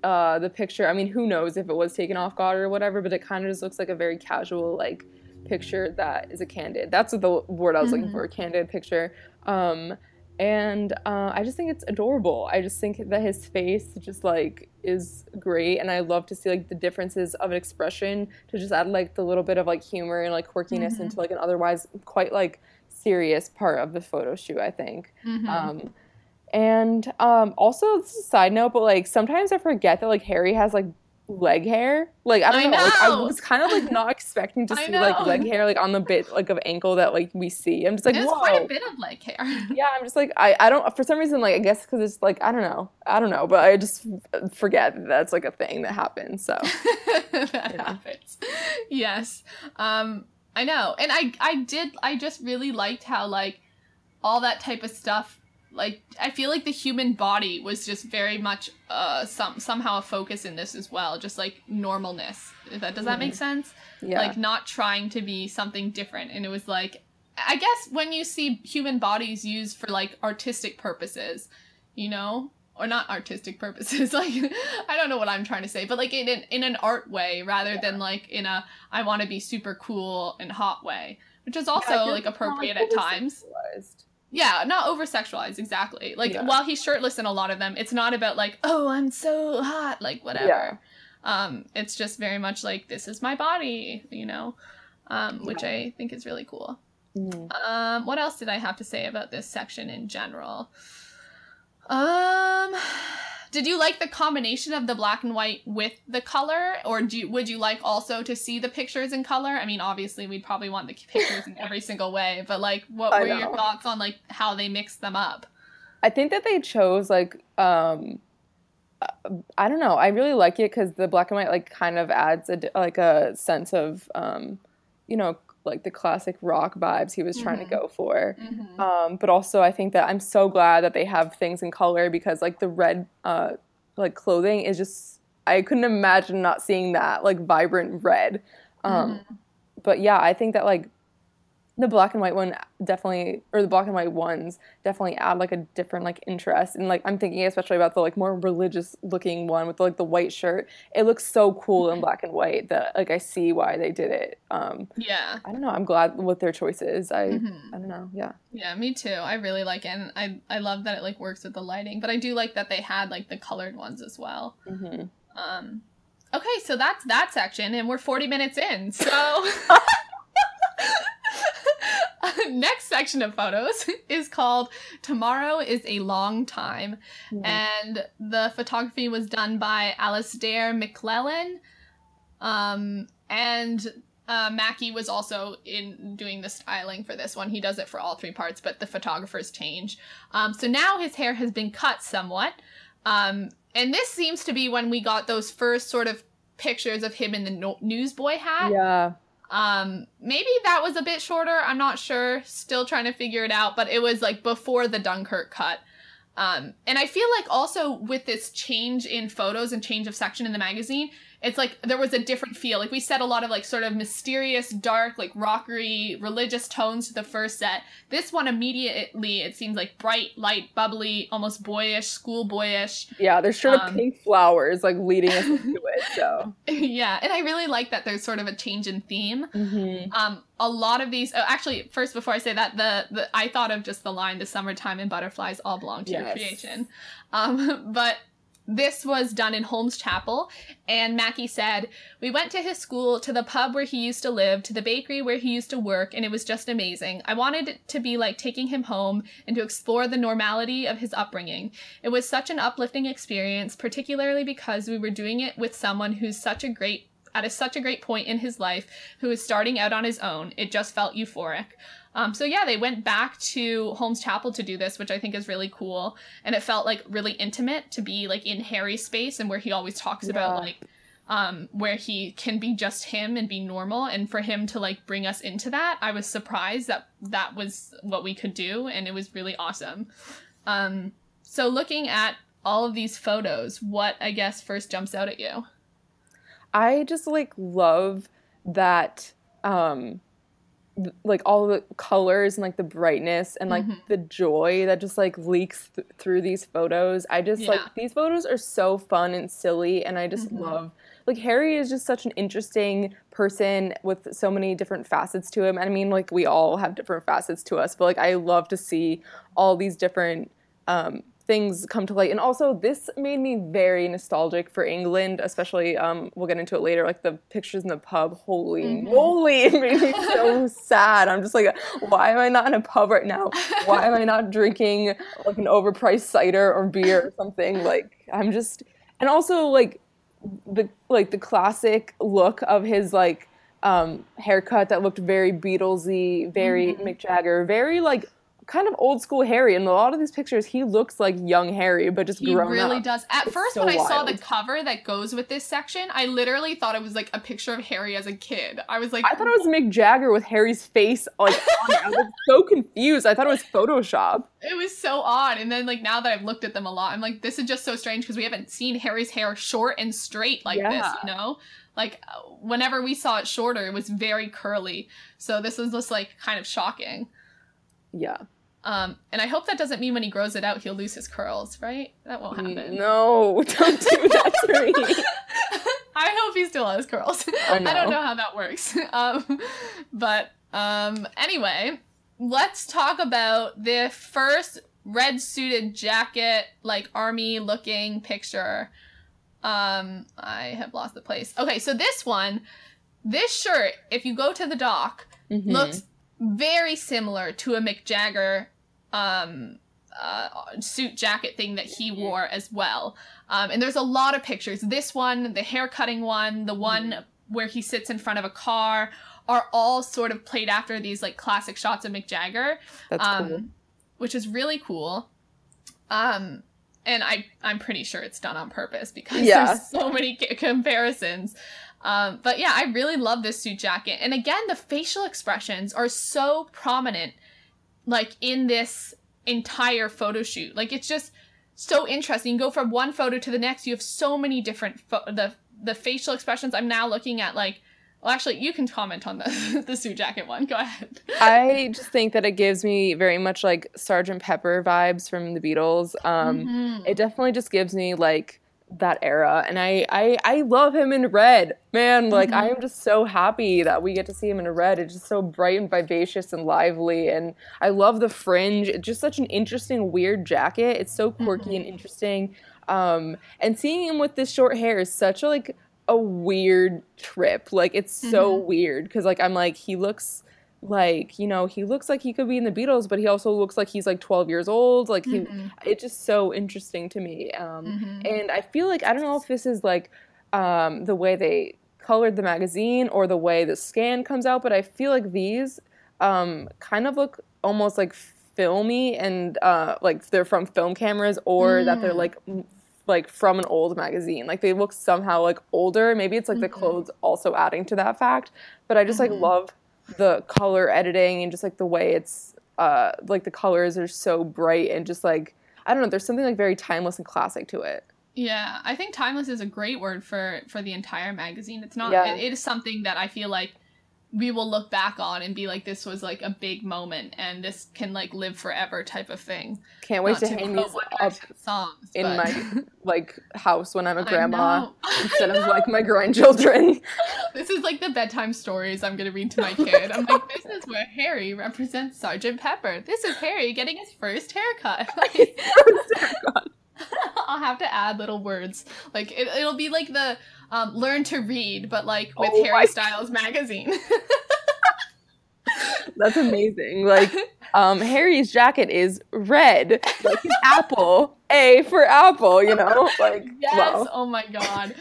uh, the picture. I mean, who knows if it was taken off God or whatever, but it kind of just looks like a very casual like picture that is a candid. That's what the word I was looking Mhm. for, candid picture. Um, and uh, I just think it's adorable. I just think that his face just like is great, and I love to see like the differences of expression to just add like the little bit of like humor and like quirkiness Mhm. into like an otherwise quite like serious part of the photo shoot. I think. Mhm. Um, and um, also, this is a side note, but like sometimes I forget that like Harry has like leg hair. Like I don't I know. Like I was kind of like not expecting to see like leg hair like on the bit like of ankle that like we see. I'm just like There's whoa. quite a bit of leg hair. Yeah, I'm just like I, I don't for some reason like I guess because it's like I don't know I don't know but I just forget that that's like a thing that happens so that happens. Yes. Um I know. And I I did I just really liked how like all that type of stuff like I feel like the human body was just very much uh some somehow a focus in this as well, just like normalness. If that does that make sense? yeah Like not trying to be something different and it was like I guess when you see human bodies used for like artistic purposes, you know, or not artistic purposes, like I don't know what I'm trying to say, but like in an, in an art way rather than like in a I want to be super cool and hot way, which is also Yeah, like appropriate at times. Yeah, not over sexualized exactly. Like Yeah. while he's shirtless in a lot of them, it's not about like oh I'm so hot like whatever. Yeah. Um, it's just very much like this is my body, you know, um, which Yeah. I think is really cool. Mhm. Um, what else did I have to say about this section in general? Um, did you like the combination of the black and white with the color, or do you, would you like also to see the pictures in color? I mean, obviously, we'd probably want the pictures in every single way, but like, what I were your thoughts on like how they mixed them up? I think that they chose like um uh, I don't know I really like it because the black and white like kind of adds a like a sense of um you know like the classic rock vibes he was trying Mhm. to go for um, but also I think that I'm so glad that they have things in color because like the red uh, like clothing is just I couldn't imagine not seeing that like vibrant red. Um, But yeah, I think that like the black and white one definitely or the black and white ones definitely add like a different like interest and like I'm thinking especially about the like more religious looking one with like the white shirt. It looks so cool in black and white that like I see why they did it. Um, Yeah. I don't know. I'm glad with their choices. I Mhm. I don't know. Yeah. Yeah, me too. I really like it. And I I love that it like works with the lighting, but I do like that they had like the colored ones as well. hmm Um Okay, so that's that section and we're 40 minutes in. So next section of photos is called Tomorrow is a Long Time and the photography was done by Alasdair McLellan. Um, and uh, Mackie was also in doing the styling for this one. He does it for all three parts, but the photographers change. Um, so now his hair has been cut somewhat. Um, and this seems to be when we got those first sort of pictures of him in the no- newsboy hat. Yeah. Um, maybe that was a bit shorter. I'm not sure. Still trying to figure it out, but it was like before the Dunkirk cut. Um, and I feel like also with this change in photos and change of section in the magazine, it's like there was a different feel. Like we said a lot of like sort of mysterious, dark, like rockery, religious tones to the first set. This one immediately it seems like bright, light, bubbly, almost boyish, schoolboyish. Yeah, there's sort of Um, pink flowers like leading us into it. So yeah, and I really like that there's sort of a change in theme. mm-hmm. Um, a lot of these. Oh, actually, first before I say that, the, the I thought of just the line "The summertime and butterflies all belong to your creation," um, but this was done in Holmes Chapel, and Mackie said, "We went to his school, to the pub where he used to live, to the bakery where he used to work, and it was just amazing. I wanted it to be like taking him home and to explore the normality of his upbringing. It was such an uplifting experience, particularly because we were doing it with someone who's such a great at a, such a great point in his life who is starting out on his own. It just felt euphoric. Um, so yeah, they went back to Holmes Chapel to do this, which I think is really cool, and it felt like really intimate to be like in Harry's space and where he always talks about like um, where he can be just him and be normal, and for him to like bring us into that, I was surprised that that was what we could do, and it was really awesome. Um, so looking at all of these photos, what I guess first jumps out at you? I just like love that um like all the colors and like the brightness and like Mhm. the joy that just like leaks th- through these photos. I just Yeah. like these photos are so fun and silly and I just Mhm. love like Harry is just such an interesting person with so many different facets to him. And I mean, like we all have different facets to us, but like I love to see all these different um, things come to light. And also, this made me very nostalgic for England, especially. Um, we'll get into it later. Like the pictures in the pub. Holy Mhm. moly! It made me so sad. I'm just like, why am I not in a pub right now? Why am I not drinking like an overpriced cider or beer or something? Like I'm just, and also like the like the classic look of his like um, haircut that looked very Beatlesy, very Mhm. Mick Jagger, very like kind of old school Harry. In a lot of these pictures, he looks like young Harry, but just He really up. does. At It's first, so when I saw the cover that goes with this section, I literally thought it was like a picture of Harry as a kid. I was like, I thought it was Mick Jagger with Harry's face like on it. I was so confused. I thought it was Photoshop. it was so odd. And then like now that I've looked at them a lot, I'm like, this is just so strange because we haven't seen Harry's hair short and straight like this, Yeah. you know? Like uh, whenever we saw it shorter, it was very curly. So this is just like kind of shocking. Yeah. Um, and I hope that doesn't mean when he grows it out, he'll lose his curls, right? That won't happen. No, don't do that to me. I hope he still has curls. I I, don't know how that works. Um, but um, anyway, let's talk about the first red suited jacket, like army looking picture. Um, I have lost the place. Okay, so this one, this shirt, if you go to the dock, Mhm. looks very similar to a Mick Jagger um, uh, suit jacket thing that he wore as well. Um, and there's a lot of pictures. This one, the hair cutting one, the one where he sits in front of a car, are all sort of played after these like classic shots of Mick Jagger, um, cool. which is really cool. Um, and I I'm pretty sure it's done on purpose because Yeah. there's so many c- comparisons. Um, but yeah, I really love this suit jacket. And again, the facial expressions are so prominent, like in this entire photo shoot. Like it's just so interesting. You go from one photo to the next. You have so many different pho- the the facial expressions. I'm now looking at like. Well, actually, you can comment on the the suit jacket one. Go ahead. I just think that it gives me very much like Sergeant Pepper vibes from the Beatles. Um, Mhm. It definitely just gives me like that era, and I I, I love him in red, man. Like I am just so happy that we get to see him in red. It's just so bright and vivacious and lively, and I love the fringe. It's just such an interesting, weird jacket. It's so quirky and interesting. Um, and seeing him with this short hair is such a like a weird trip. Like it's so Mhm. weird because like I'm like he looks like you know he looks like he could be in the Beatles, but he also looks like he's like 12 years old. Like he, Mhm. it's just so interesting to me. Um, Mhm. And I feel like I don't know if this is like um, the way they colored the magazine or the way the scan comes out, but I feel like these um, kind of look almost like filmy and uh, like they're from film cameras or that they're Mm. like like from an old magazine. Like they look somehow like older. Maybe it's like the Mhm. clothes also adding to that fact. But I just like Mhm. love the color editing and just like the way it's uh like the colors are so bright and just like I don't know, there's something like very timeless and classic to it. Yeah, I think timeless is a great word for for the entire magazine. It's not. Yeah. It, it is something that I feel like we will look back on and be like, this was like a big moment, and this can like live forever, type of thing. Can't wait Not to to hang these up songs in but- my like house when I'm a grandma instead of like my grandchildren. This is like the bedtime stories I'm gonna read to my kid. I'm like, this is where Harry represents Sergeant Pepper. This is Harry getting his first haircut. Like, I'll have to add little words. Like it, it'll be like the um, learn to read, but like with Oh Harry Styles magazine. That's amazing. Like um Harry's jacket is red, like apple. A for apple, you know? Like yes. wow. Oh my god.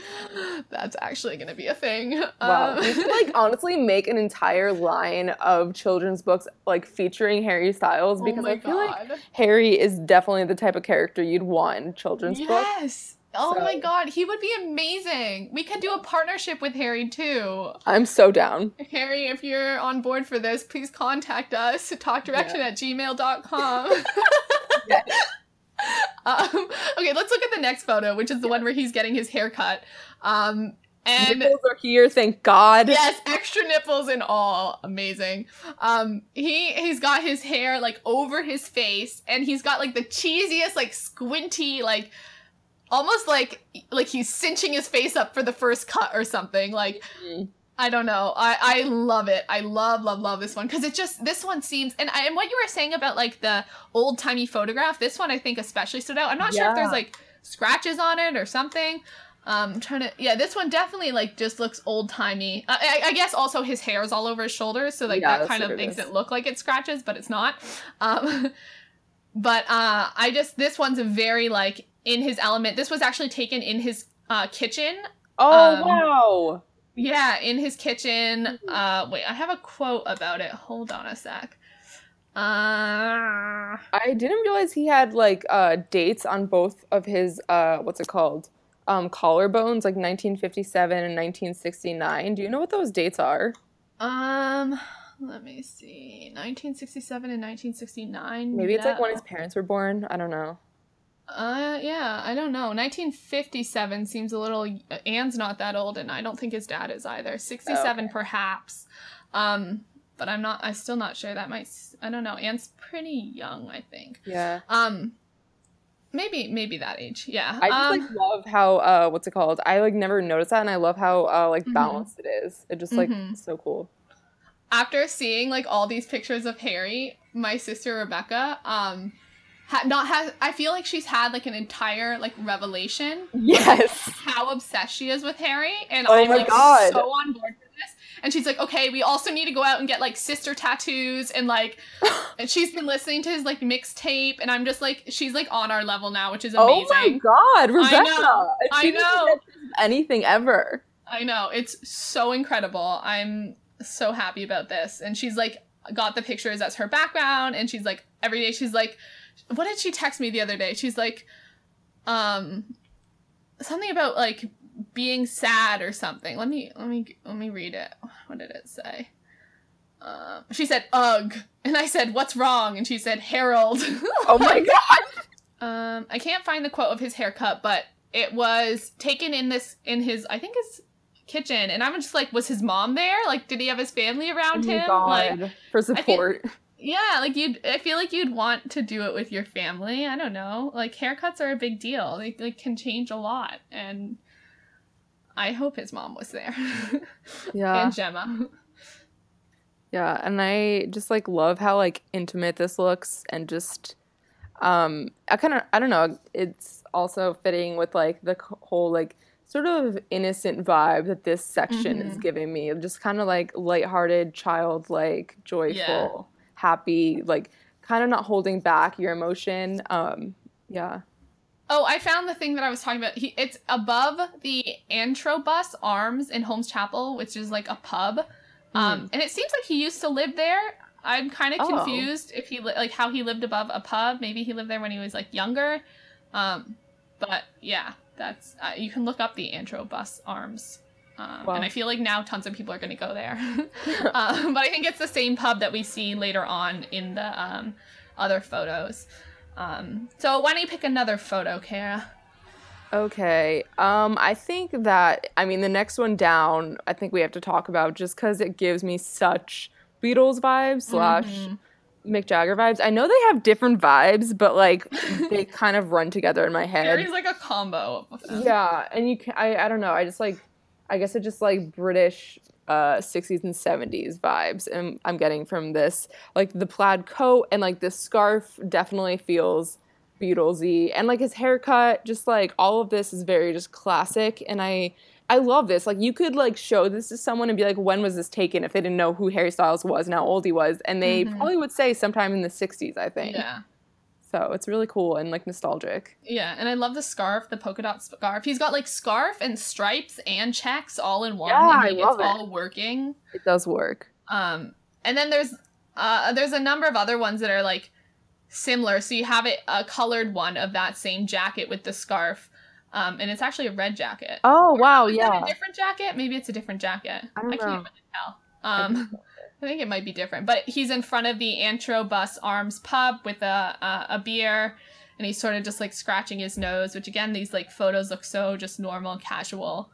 That's actually gonna be a thing. Wow. Um, We should like honestly make an entire line of children's books like featuring Harry Styles oh because my I feel like Harry is definitely the type of character you'd want in children's books. Yes. Oh So- my god, he would be amazing. We could do a partnership with Harry too. I'm so down. Harry, if you're on board for this, please contact us. Talkdirection at gmail.com. Yes. um, okay, let's look at the next photo, which is the one where he's getting his hair cut. Um, and Nipples are here, thank God. yes, extra nipples and all. Amazing. Um, he he's got his hair like over his face, and he's got like the cheesiest, like squinty, like almost like like he's cinching his face up for the first cut or something. Like Mhm. I don't know. I I love it. I love love love this one because it just this one seems and I, and what you were saying about like the old timey photograph. This one I think especially stood out. I'm not sure if there's like scratches on it or something. Um, I'm trying to yeah, this one definitely like just looks old timey. I, I, I guess also his hair is all over his shoulders, so like Yeah, that kind of makes is. it look like it scratches, but it's not. Um, but uh, I just this one's a very like in his element. This was actually taken in his uh, kitchen Oh Um, wow. yeah, in his kitchen. Uh, wait, I have a quote about it. Hold on a sec. Uh, I didn't realize he had like uh dates on both of his uh what's it called? Um collarbones, like 1957 and 1969. Do you know what those dates are? um, let me see. 1967 and 1969. Maybe it's like when his parents were born. I don't know. Uh, yeah, I don't know. 1957 seems a little. Anne's not that old, and I don't think his dad is either. 67 perhaps. Um, but I'm not. I'm still not sure. That might. I don't know. Anne's pretty young, I think. Yeah. Um, maybe maybe that age. Yeah. I just um, like love how uh what's it called? I like never noticed that and I love how uh like Mhm. balanced it is. It just like Mhm. so cool. after seeing like all these pictures of Harry, my sister Rebecca, um, had not had. I feel like she's had like an entire like revelation Yes. how obsessed she is with Harry, and Oh I'm my like God. so on board with this. And she's like, okay, we also need to go out and get like sister tattoos, and like, and she's been listening to his like mixtape, and I'm just like, she's like on our level now, which is amazing. Oh my god, Rebecca. know, If I know. anything ever. I know it's so incredible. I'm so happy about this. And she's like got the pictures as her background and she's like every day she's like what did she text me the other day? She's like um something about like being sad or something. Let me let me let me read it. What did it say? Um, she said ugh and I said what's wrong and she said Harold. Oh my god. Um, I can't find the quote of his haircut, but it was taken in this in his I think his kitchen, and I'm just like, was his mom there? Like, did he have his family Oh around my him? god. Like, For support. Yeah, like you'd. I feel like you'd want to do it with your family. I don't know. Like haircuts are a big deal. They like can change a lot, and I hope his mom was there yeah. and Gemma. Yeah, and I just like love how like intimate this looks and just um I kind of I don't know, it's also fitting with like the whole like sort of innocent vibe that this section is Mhm. giving me. Just kind of like lighthearted, childlike, joyful, happy, like kind of not holding back your emotion. Um yeah. Oh, I found the thing that I was talking about. He, it's above the Antrobus Arms in Holmes Chapel, which is like a pub. Um, and it seems like he used to live there. I'm kind of Oh. confused if he li- like how he lived above a pub. Maybe he lived there when he was like younger. Um, but yeah, that's uh, you can look up the Antrobus Arms. Um, Wow. And I feel like now tons of people are going to go there. um, but I think it's the same pub that we see later on in the um, other photos. Um, so why don't you pick another photo, Kara? Okay. Um, I think that I mean the next one down. I think we have to talk about just because it gives me such Beatles vibes slash Mhm. Mick Jagger vibes. I know they have different vibes, but like they kind of run together in my head. Harry's like a combo of them. Yeah, and you can I I don't know. I just like I guess it just like British uh 60s and 70s vibes and I'm getting from this. Like the plaid coat and like this scarf definitely feels Beatlesy and like his haircut just like all of this is very just classic. And I I love this. Like you could like show this to someone and be like when was this taken? if they didn't know who Harry Styles was and how old he was. And they Mhm. probably would say sometime in the 60s I think. Yeah. So it's really cool and like nostalgic Yeah, and I love the scarf, the polka dot scarf. He's got like scarf and stripes and checks all in one. Yeah, and I love it's it. all working. it does work Um, and then there's uh there's a number of other ones that are like similar. So you have it a colored one of that same jacket with the scarf. Um, and it's actually a red jacket. oh wow Is yeah different jacket? Maybe it's a different jacket. I don't can't really tell. Um, I think it might be different, but he's in front of the Antrobus Arms pub with a uh, a beer, and he's sort of just like scratching his nose. Which again, these like photos look so just normal, casual.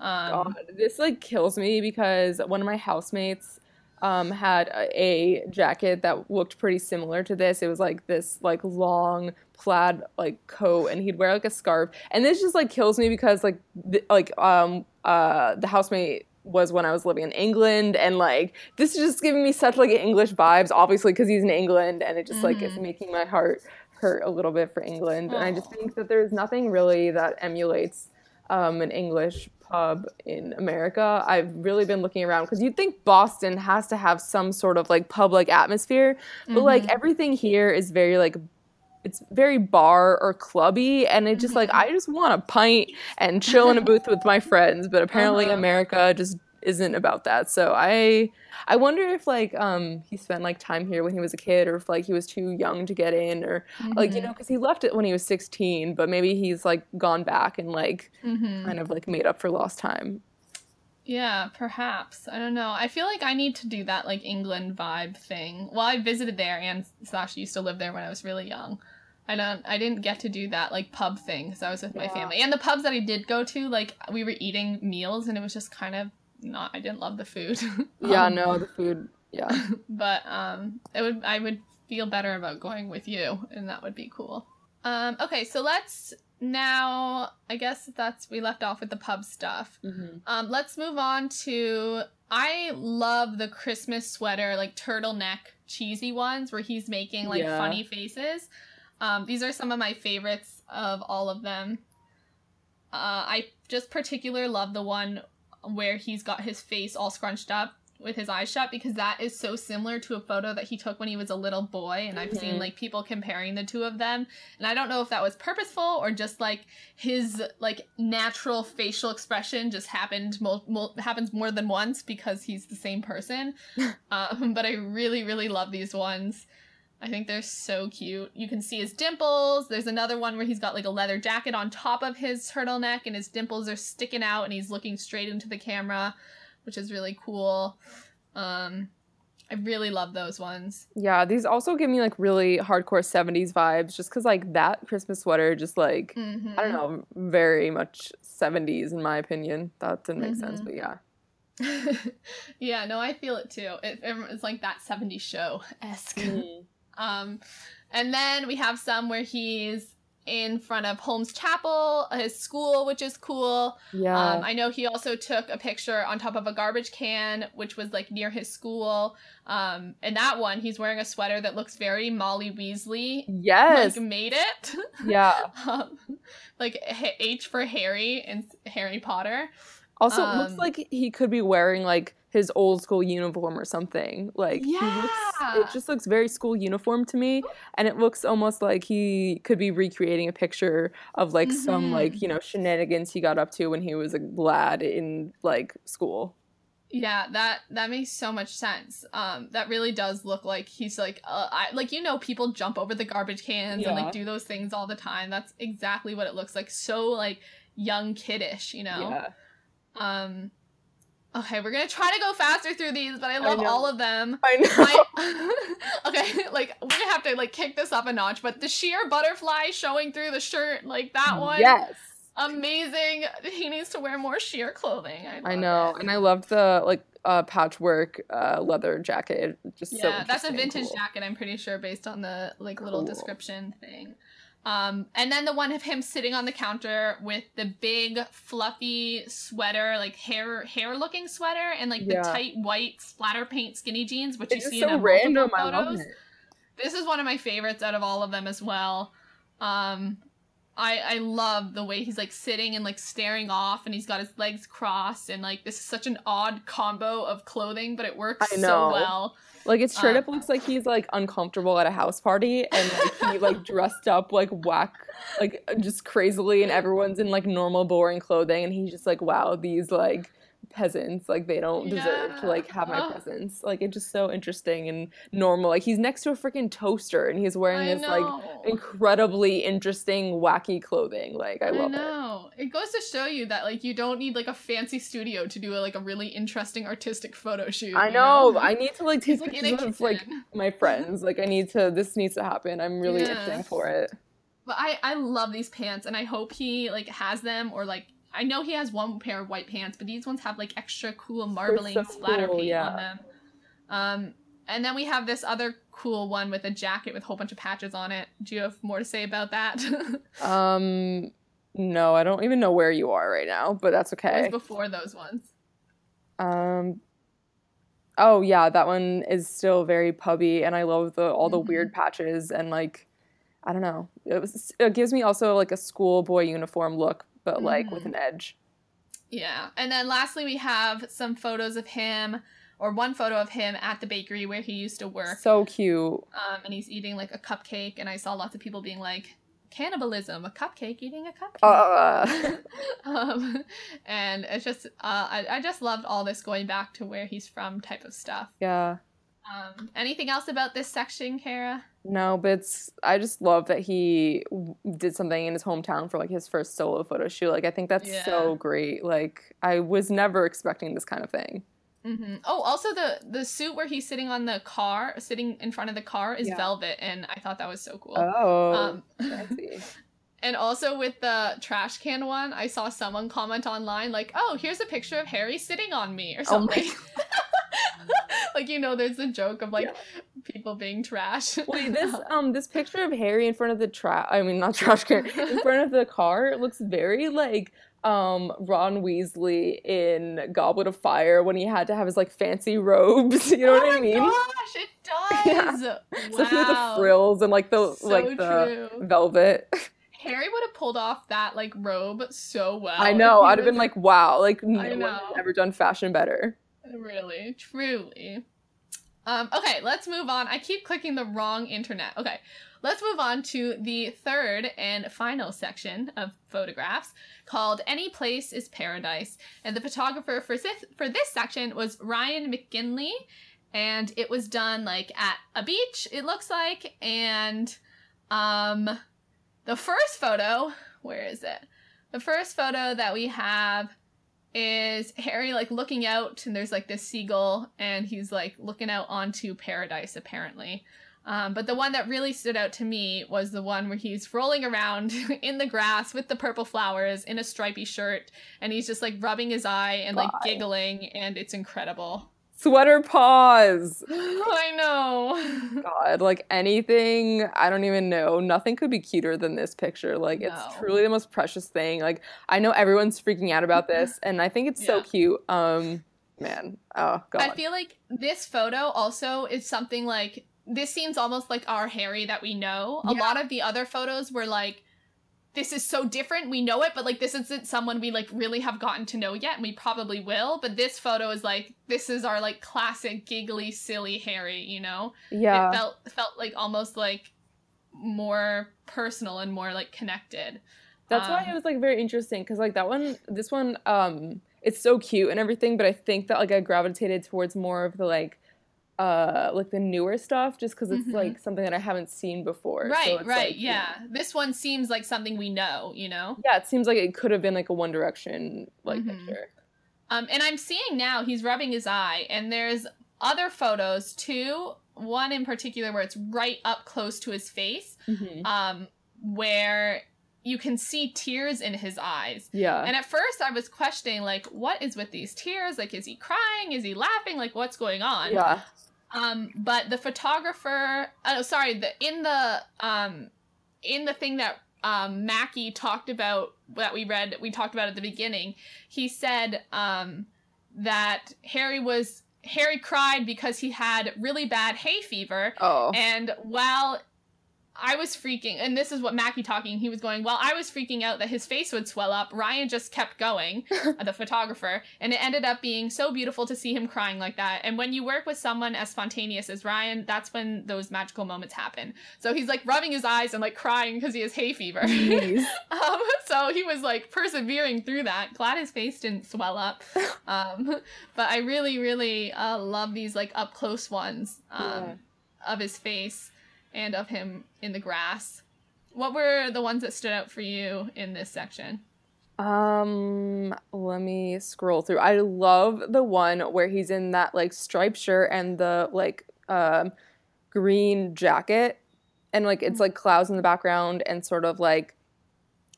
Um, God, this like kills me because one of my housemates, um, had a, a jacket that looked pretty similar to this. It was like this like long plaid like coat, and he'd wear like a scarf. And this just like kills me because like th- like um uh the housemate was when I was living in England, and like this is just giving me such like English vibes. Obviously, because he's in England, and it just like is Mhm. making my heart hurt a little bit for England. And I just think that there's nothing really that emulates um, an English pub in America. I've really been looking around because you'd think Boston has to have some sort of like public atmosphere, but like Mhm. everything here is very like it's very bar or clubby and it just like Mhm. I just want a pint and chill in a booth with my friends, but apparently Uh-huh. America just isn't about that. So I I wonder if like um he spent like time here when he was a kid or if like he was too young to get in or like you Mhm. know because he left it when he was 16 but maybe he's like gone back and like Mhm. kind of like made up for lost time Yeah, perhaps. I don't know. I feel like I need to do that like England vibe thing. Well, I visited there and slash used to live there when I was really young. I don't I didn't get to do that like pub thing because I was with my family. And the pubs that I did go to, like we were eating meals and it was just kind of not I didn't love the food. yeah Um, no the food yeah but um it would I would feel better about going with you and that would be cool. Um okay, so let's now I guess that's we left off with the pub stuff. Um, let's move on to. I love the Christmas sweater, like turtleneck, cheesy ones where he's making like Yeah. funny faces. Um, these are some of my favorites of all of them. Uh, I just particular love the one where he's got his face all scrunched up with his eyes shut because that is so similar to a photo that he took when he was a little boy and I've seen Mhm. like people comparing the two of them and I don't know if that was purposeful or just like his like natural facial expression just happened mul- mul- happens more than once because he's the same person. um, but I really really love these ones. I think they're so cute. You can see his dimples. There's another one where he's got like a leather jacket on top of his turtleneck and his dimples are sticking out and he's looking straight into the camera, which is really cool. Um I really love those ones. yeah these also give me like really hardcore 70s vibes just because like that christmas sweater just like Mhm. i don't know very much 70s in my opinion that didn't make sense Mhm. but yeah yeah, no, I feel it too. It, it's like that 70s show esque. Um, and then we have some where he's in front of Holmes Chapel, his school, which is cool. yeah Um, I know he also took a picture on top of a garbage can, which was like near his school. Um, and that one, he's wearing a sweater that looks very Molly Weasley. yes Like made it. yeah um, like H for Harry and Harry Potter. Also, it looks Um, like he could be wearing like his old school uniform or something. Like he looks, Yeah. it just looks very school uniform to me, and it looks almost like he could be recreating a picture of like some Mhm. like you know shenanigans he got up to when he was a lad in like school. Yeah, that that makes so much sense. Um, that really does look like he's like, uh, I like you know people jump over the garbage cans and like do those things all the time. That's exactly what it looks like. So like young kiddish, you know. Yeah, Um, okay, we're gonna try to go faster through these, but I love know. all of them. I know. I, okay, like we're gonna have to like kick this up a notch, but the sheer butterfly showing through the shirt, like that one, yes, amazing. He needs to wear more sheer clothing. I, I know, it. and I loved the like uh, patchwork uh, leather jacket. Just so Yeah, that's a vintage cool. jacket. I'm pretty sure based on the like little Cool. description thing. Um, and then the one of him sitting on the counter with the big fluffy sweater, like hair hair looking sweater, and like the tight white splatter paint skinny jeans, which It's you see so in random. multiple I love photos. This is one of my favorites out of all of them as well. Um, I I love the way he's like sitting and like staring off, and he's got his legs crossed, and like this is such an odd combo of clothing, but it works so well. Like it straight Uh, up looks like he's like uncomfortable at a house party and like he like dressed up like whack like just crazily and everyone's in like normal boring clothing and he's just like wow these like peasants like they don't deserve to like have my presence. Like it's just so interesting and normal. Like he's next to a freaking toaster and he's wearing I this like incredibly interesting wacky clothing. Like I love it. know. It. goes to show you that like you don't need like a fancy studio to do a, like a really interesting artistic photo shoot. I you know? I need to like take like pictures of like my friends. Like I need to this needs to happen. I'm really Yeah. itching for it. But I I love these pants and I hope he like has them or like I know he has one pair of white pants, but these ones have like extra cool marbling so splatter cool, paint yeah. on them. Um, and then we have this other cool one with a jacket with a whole bunch of patches on it. Do you have more to say about that? Um, no, I don't even know where you are right now, but that's It okay. was before those ones. Um, oh yeah, that one is still very pubby, and I love the all the Mhm. weird patches and like, I don't know. It was it gives me also like a schoolboy uniform look, but like with an edge. Yeah. And then lastly, we have some photos of him, or one photo of him at the bakery where he used to work. So cute. Um, and he's eating like a cupcake. And I saw lots of people being like, cannibalism, a cupcake eating a cupcake. Uh, um, and it's just, uh, I, I just loved all this going back to where he's from type of stuff. yeah. Um, anything else about this section, Kara? No, but it's I just love that he did something in his hometown for like his first solo photo shoot. Like I think that's Yeah. so great. Like I was never expecting this kind of thing. Mm-hmm. Oh, also the the suit where he's sitting on the car, sitting in front of the car, is Yeah. velvet, and I thought that was so cool. Oh, Um, fancy. and also with the trash can one, I saw someone comment online like, "Oh, here's a picture of Harry sitting on me" or Oh something. like you know, there's a joke of like people being trash. Wait, this um this picture of Harry in front of the trash I mean not trash can in front of the car looks very like um Ron Weasley in Goblet of Fire when he had to have his like fancy robes. You know oh what I mean? Oh gosh, it does. Especially with the frills and like the So like the true. velvet. Harry would have pulled off that like robe so well. I know. I'd have been like, wow, like no I one has ever done fashion better. Really, truly. Um, okay, let's move on. I keep clicking the wrong internet. Okay, let's move on to the third and final section of photographs called Any Place is Paradise. And the photographer for this, for this section was Ryan McGinley. And it was done like at a beach, it looks like. And um, the first photo, where is it? The first photo that we have is Harry like looking out and there's like this seagull and he's like looking out onto paradise apparently. Um, but the one that really stood out to me was the one where he's rolling around in the grass with the purple flowers in a stripy shirt and he's just like rubbing his eye and like Bye. giggling and it's incredible. Sweater paws. I know. God, like anything, I don't even know. Nothing could be cuter than this picture. Like No. it's truly the most precious thing. Like I know everyone's freaking out about this, and I think it's so cute. Um, man, oh god, I feel like this photo also is something like this seems almost like our Harry that we know. A lot of the other photos were like this is so different, we know it, but like this isn't someone we like really have gotten to know yet, and we probably will. But this photo is like this is our like classic giggly, silly Harry, you know? yeah, It felt felt like almost like more personal and more like connected. that's why um, it was like very interesting because like that one, this one, um, it's so cute and everything, but I think that like I gravitated towards more of the like. Uh, like the newer stuff, just because it's Mhm. like something that I haven't seen before. so Right, it's, right, like, you know. yeah. This one seems like something we know, you know? Yeah, it seems like it could have been like a One Direction like Mhm. picture. Um, and I'm seeing now he's rubbing his eye, and there's other photos too. One in particular where it's right up close to his face, Mhm. um, where you can see tears in his eyes. Yeah. And at first, I was questioning, like, what is with these tears? Like, is he crying? Is he laughing? Like, what's going on? yeah. Um, but the photographer, oh, sorry, the in the um, in the thing that um, Mackie talked about that we read, we talked about at the beginning. He said um, that Harry was Harry cried because he had really bad hay fever, Oh. and while I was freaking, and this is what Mackie talking. He was going, Well, I was freaking out that his face would swell up. Ryan just kept going, the photographer, and it ended up being so beautiful to see him crying like that. And when you work with someone as spontaneous as Ryan, that's when those magical moments happen. So he's like rubbing his eyes and like crying because he has hay fever. Um, so he was like persevering through that. Glad his face didn't swell up. Um, but I really, really uh, love these like up close ones um, Yeah. of his face and of him in the grass. What were the ones that stood out for you in this section? Um, let me scroll through. I love the one where he's in that like striped shirt and the like um green jacket and like it's like clouds in the background and sort of like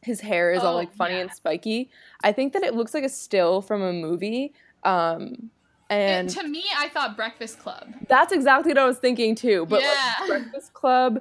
his hair is all Oh, like funny yeah. and spiky. I think that it looks like a still from a movie. Um And to me, I thought Breakfast Club. That's exactly what I was thinking too. But Yeah. like Breakfast Club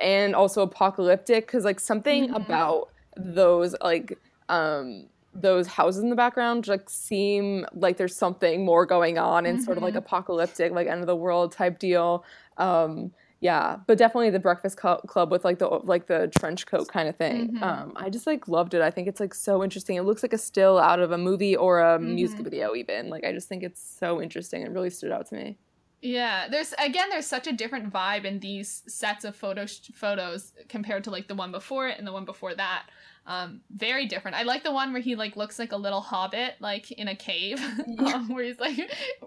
and also apocalyptic because like something Mhm. about those like um those houses in the background like seem like there's something more going on and sort of like Mhm. apocalyptic like end of the world type deal um yeah but definitely the breakfast club with like the like the trench coat kind of thing Mhm. um i just like loved it i think it's like so interesting it looks like a still out of a movie or a music Mhm. video even like i just think it's so interesting it really stood out to me Yeah, there's again, there's such a different vibe in these sets of photo photos compared to like the one before it and the one before that. Um, very different. I like the one where he like looks like a little hobbit, like in a cave, Yeah. um, where he's like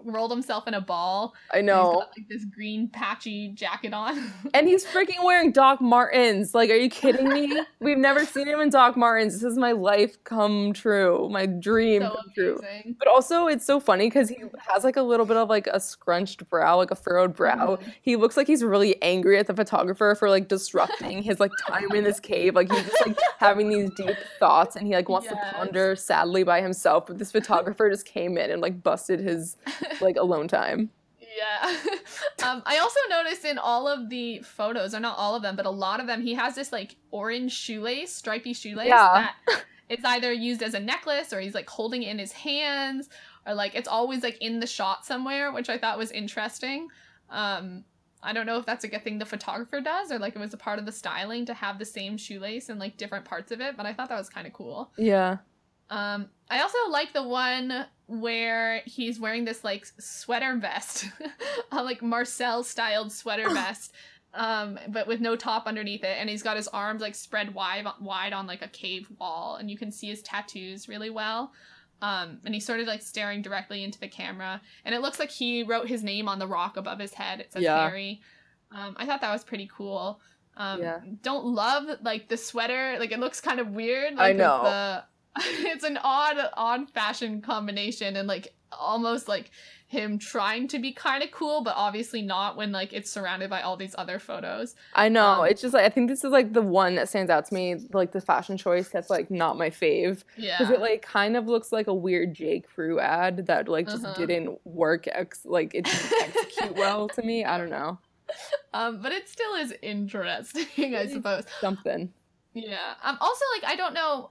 rolled himself in a ball. i know He's got like this green patchy jacket on. And he's freaking wearing Doc Martens. Like, are you kidding me? We've never seen him in Doc Martens. This is my life come true, my dream so come true. amazing. But also, it's so funny because he has like a little bit of like a scrunched brow, like a furrowed brow. Mhm. He looks like he's really angry at the photographer for like disrupting his like time in this cave. Like he's just like having these deep thoughts, and he like wants Yes. to ponder sadly by himself. But this photographer just came in and like busted his like alone time. Yeah. um, I also noticed in all of the photos, or not all of them, but a lot of them, he has this like orange shoelace, stripy shoelace Yeah. that it's either used as a necklace or he's like holding it in his hands or like it's always like in the shot somewhere, which I thought was interesting. Um, I don't know if that's like a thing the photographer does or like it was a part of the styling to have the same shoelace in like different parts of it, but I thought that was kind of cool. Yeah. Um, I also like the one where he's wearing this like sweater vest, a like Marcel styled sweater vest, um, but with no top underneath it, and he's got his arms like spread wide wide on like a cave wall, and you can see his tattoos really well. Um, and he's sort of like staring directly into the camera, and it looks like he wrote his name on the rock above his head. It says Yeah. Harry. Um, I thought that was pretty cool. Um, Yeah. Don't love like the sweater. Like it looks kind of weird. I Like, with know. The, it's an odd, odd fashion combination, and like almost like him trying to be kind of cool, but obviously not when like it's surrounded by all these other photos. I know. Um, it's just like I think this is like the one that stands out to me, like the fashion choice that's like not my fave. Yeah. Because it like kind of looks like a weird J. Crew ad that like just Uh-huh. didn't work ex like it didn't execute well to me. I don't know. um, but it still is interesting, I suppose. Something. Yeah. Um. Also, like I don't know.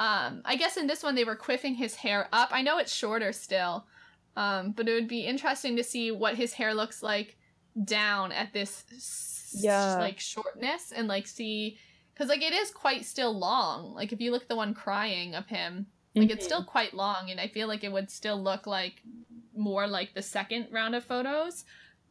Um. I guess in this one they were quiffing his hair up. I know it's shorter still. Um. But it would be interesting to see what his hair looks like down at this. Yeah. Like shortness and like see, because like it is quite still long. Like if you look at the one crying of him, like it's Mhm. still quite long, and I feel like it would still look like more like the second round of photos.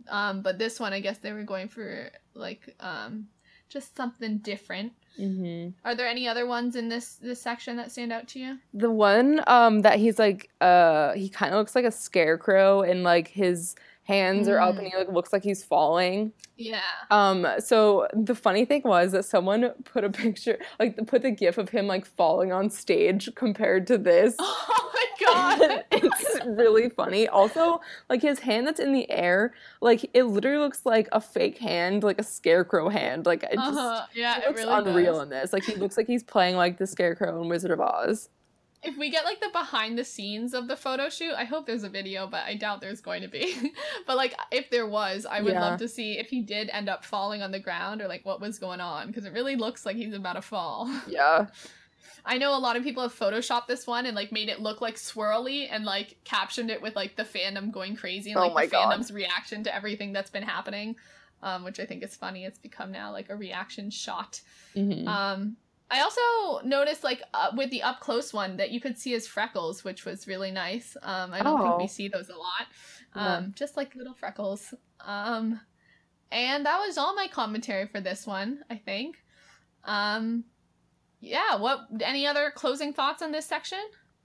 Um. But this one, I guess they were going for like um just something different. Hmm Are there any other ones in this this section that stand out to you? The one um that he's like uh he kind of looks like a scarecrow and like his hands are up Mm. and he like looks like he's falling. Yeah. Um, so the funny thing was that someone put a picture, like put the gif of him like falling on stage compared to this. Oh my god. it's really funny. Also, like his hand that's in the air, like it literally looks like a fake hand, like a scarecrow hand. Like it just uh-huh. Yeah, it looks really unreal does. in this. Like he looks like he's playing like the scarecrow in Wizard of Oz. If we get like the behind the scenes of the photo shoot, I hope there's a video, but I doubt there's going to be. but like if there was, I would Yeah. love to see if he did end up falling on the ground or like what was going on because it really looks like he's about to fall. Yeah. I know a lot of people have photoshopped this one and like made it look like swirly and like captioned it with like the fandom going crazy and Oh like my the God. fandom's reaction to everything that's been happening, um, which I think is funny. It's become now like a reaction shot. Mhm. Um, I also noticed like uh, with the up close one that you could see his freckles, which was really nice. Um, I don't think we Oh. see those a lot. Yeah. Um, just like little freckles. Um, and that was all my commentary for this one. I think. Um, yeah. What? Any other closing thoughts on this section?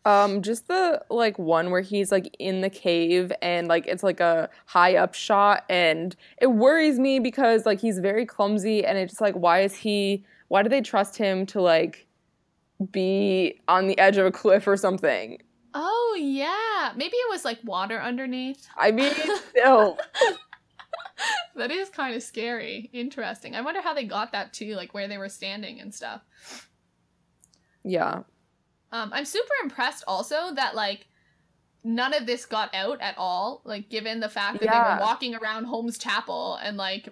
Um, just the like one where he's like in the cave and like it's like a high up shot and it worries me because like he's very clumsy and it's just like why is he why do they trust him to like be on the edge of a cliff or something? Oh yeah, maybe it was like water underneath. I mean, still. That is kind of scary. Interesting. I wonder how they got that too, like where they were standing and stuff. Yeah. Um, I'm super impressed also that like none of this got out at all. Like given the fact that they were walking around Holmes Chapel and like,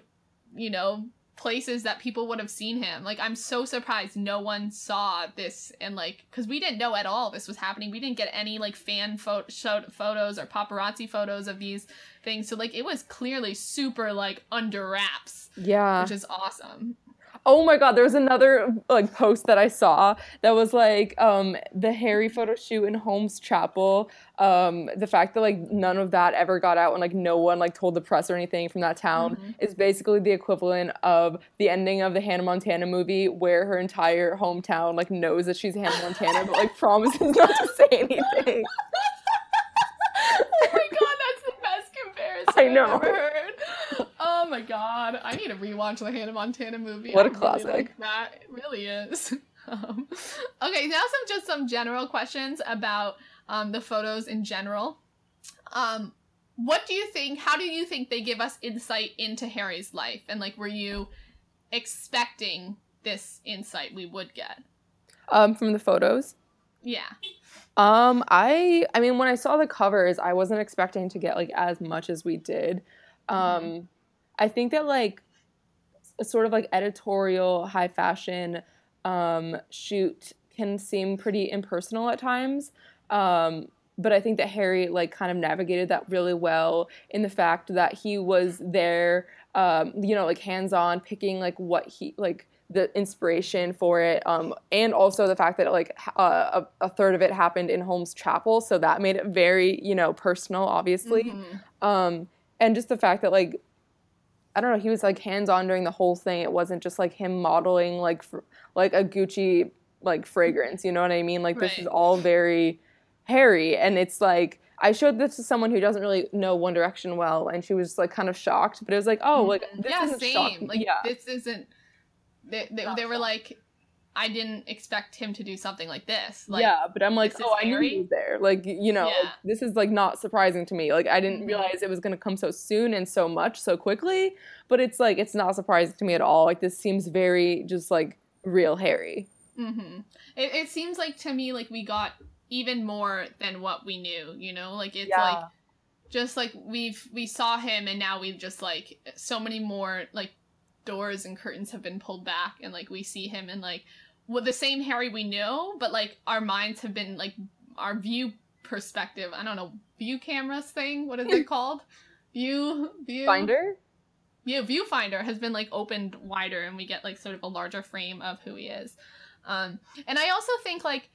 you know, places that people would have seen him. Like I'm so surprised no one saw this and like cuz we didn't know at all this was happening. We didn't get any like fan pho- show- photos or paparazzi photos of these things. So like it was clearly super like under wraps, Yeah. which is awesome. Oh my god, there was another like post that I saw that was like um the Harry photo shoot in Holmes Chapel. Um the fact that like none of that ever got out and like no one like told the press or anything from that town Mhm. is basically the equivalent of the ending of the Hannah Montana movie where her entire hometown like knows that she's Hannah Montana but like promises not to say anything. oh my god, that's the best comparison I know. Oh my god, I need to rewatch the Hannah Montana movie. What a I really classic. like that it really is. Um, okay, now some just some general questions about um, the photos in general. Um, what do you think? How do you think they give us insight into Harry's life? And like, were you expecting this insight we would get? Um from the photos. Yeah. Um, I I mean, when I saw the covers, I wasn't expecting to get like as much as we did. Um, I think that like a sort of like editorial high fashion um, shoot can seem pretty impersonal at times. Um, but I think that Harry like kind of navigated that really well in the fact that he was there, um, you know, like hands on picking like what he like the inspiration for it, um, and also the fact that like uh, a, a third of it happened in Holmes Chapel, so that made it very you know personal, obviously Mhm. um and just the fact that like i don't know he was like hands on during the whole thing it wasn't just like him modeling like fr- like a gucci like fragrance you know what i mean like this is all very Harry and it's like i showed this to someone who doesn't really know one direction well and she was like kind of shocked but it was like oh like this mm-hmm. yeah, isn't same. shocking. Like yeah this isn't. They they, they were like, I didn't expect him to do something like this. Like, yeah, but I'm like, oh, I knew he was there. Like, you know, like, this is like not surprising to me. Like, I didn't Mhm. realize it was gonna come so soon and so much so quickly. But it's like it's not surprising to me at all. Like, this seems very just like real Harry. hmm It it seems like to me like we got even more than what we knew. You know, like it's like just like we've we saw him and now we've just like so many more like doors and curtains have been pulled back and like we see him and like with the same Harry we know, but like our minds have been like our view perspective. I don't know view cameras thing. What is it called? View view Finder. yeah, viewfinder has been like opened wider and we get like sort of a larger frame of who he is. Um, and I also think like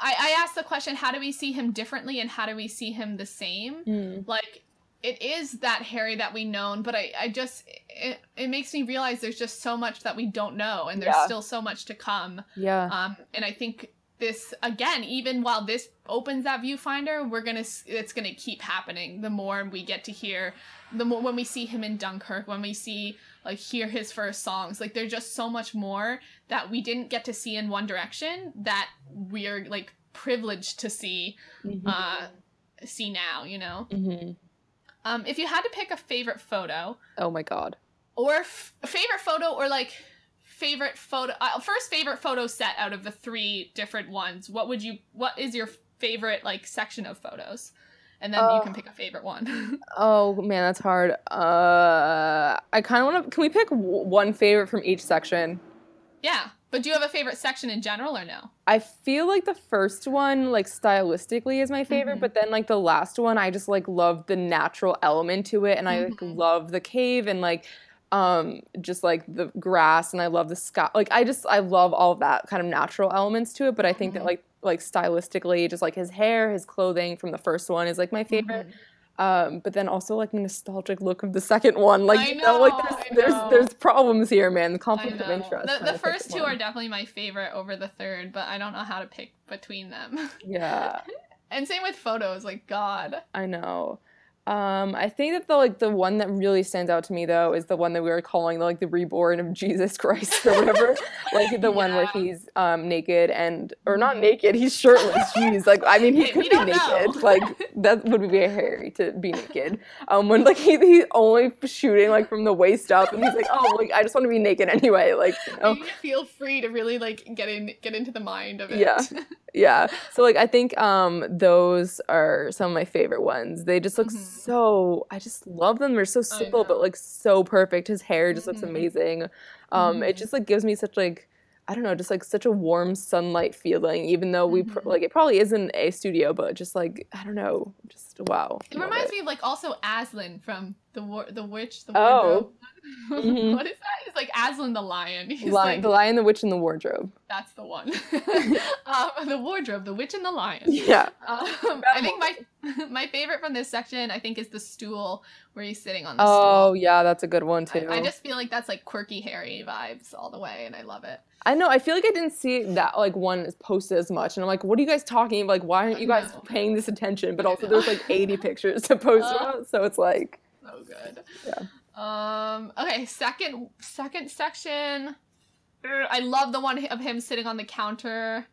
I, I asked the question, how do we see him differently and how do we see him the same? Mm. Like it is that Harry that we known, but I, I just it, it makes me realize there's just so much that we don't know and there's Yeah. still so much to come. Yeah. Um, and I think this again, even while this opens that viewfinder, we're gonna it's gonna keep happening. The more we get to hear, the more when we see him in Dunkirk, when we see like hear his first songs, like there's just so much more that we didn't get to see in One Direction that we're like privileged to see Mhm. uh see now. You know, Mhm. Um, if you had to pick a favorite photo Oh my god. or f- favorite photo or like favorite photo uh, first favorite photo set out of the three different ones what would you what is your favorite like section of photos and then you can pick a favorite one Oh man, that's hard. Uh, I kind of want to. Can we pick w- one favorite from each section? yeah but do you have a favorite section in general or no I feel like the first one, like stylistically, is my favorite, Mhm. but then like the last one, I just like love the natural element to it, and I like Mhm. love the cave and like um just like the grass, and I love the sky. Like I just I love all of that kind of natural elements to it, but I think Mhm. that like like stylistically, just like his hair, his clothing from the first one is like my favorite. Um, but then also like the nostalgic look of the second one, like I you know, like there's I there's know. there's problems here, man. The conflict of interest. The, the first two one. are definitely my favorite over the third, but I don't know how to pick between them. yeah. and same with photos, like God. I know. Um, I think that the like the one that really stands out to me though is the one that we were calling like the reborn of Jesus Christ or whatever. like the one where he's um naked and or not naked, he's shirtless. Jeez, like I mean he could be naked. know. Like that would be very Harry to be naked. Um, when like he, he's only shooting like from the waist up and he's like, oh like I just want to be naked anyway. Like you know? You feel free to really like get in get into the mind of it. Yeah. yeah so like i think um those are some of my favorite ones they just look Mhm. So i just love them they're so simple but like so perfect his hair just looks Mhm. amazing um it Mhm. just like gives me such like i don't know just like such a warm sunlight feeling even though we pr- Mhm. like it probably isn't a studio but just like i don't know just wow It reminds it. me of like also Aslan from the war the witch the Oh. wardrobe. Mhm. what is that? It's like Aslan the lion. He's Lion, like the lion the witch and the wardrobe that's the one. um, the wardrobe, the witch and the lion. yeah Um, I think my my favorite from this section I think is the stool where he's sitting on the stool. oh stool. yeah that's a good one too I, I just feel like that's like quirky Harry vibes all the way, and I love it. I know. I feel like I didn't see that like one posted as much, and I'm like, what are you guys talking about? Like, why aren't you guys paying this attention? But also, there's like 80 pictures to post Uh. about, so it's like, So good. Yeah. Um. Okay. Second. Second section. I love the one of him sitting on the counter,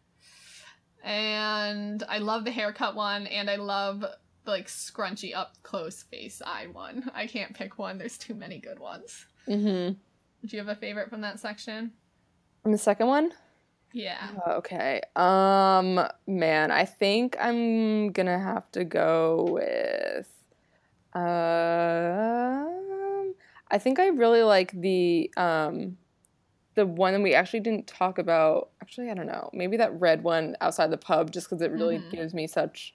and I love the haircut one, and I love the like scrunchy up close face eye one. I can't pick one. There's too many good ones. mm-hmm. Do you have a favorite from that section? And the second one, Yeah. Uh, okay. Um, man, I think I'm gonna have to go with. Um, I think I really like the um, the one that we actually didn't talk about. Actually, I don't know. Maybe that red one outside the pub, just because it really Mhm. gives me such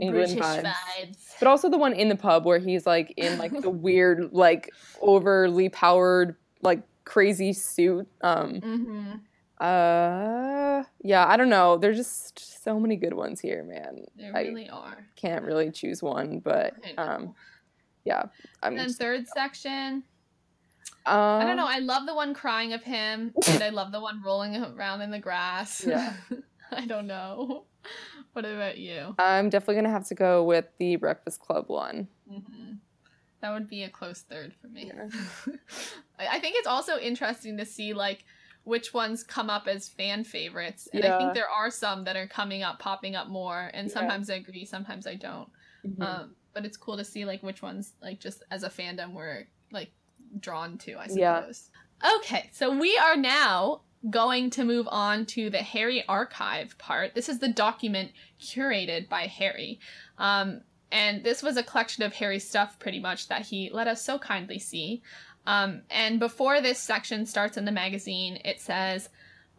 England vibes. vibes. But also the one in the pub where he's like in like the weird, like overly powered, like crazy suit. Um Mm-hmm. Uh yeah, I don't know. There's just so many good ones here, man. They I really are. can't really choose one, but um yeah. I'm And then just, third section. um, I don't know. I love the one crying of him, and I love the one rolling around in the grass. Yeah. I don't know. What about you? I'm definitely gonna have to go with the Breakfast Club one. hmm That would be a close third for me. Yeah. I think it's also interesting to see like which ones come up as fan favorites, and I think there are some that are coming up, popping up more. And Yeah. sometimes I agree, sometimes I don't. Mhm. Um, but it's cool to see like which ones like just as a fandom we're like drawn to. I Yeah. suppose. Okay, so we are now going to move on to the Harry archive part. This is the document curated by Harry. Um, and this was a collection of Harry stuff pretty much that he let us so kindly see. Um, and before this section starts in the magazine, it says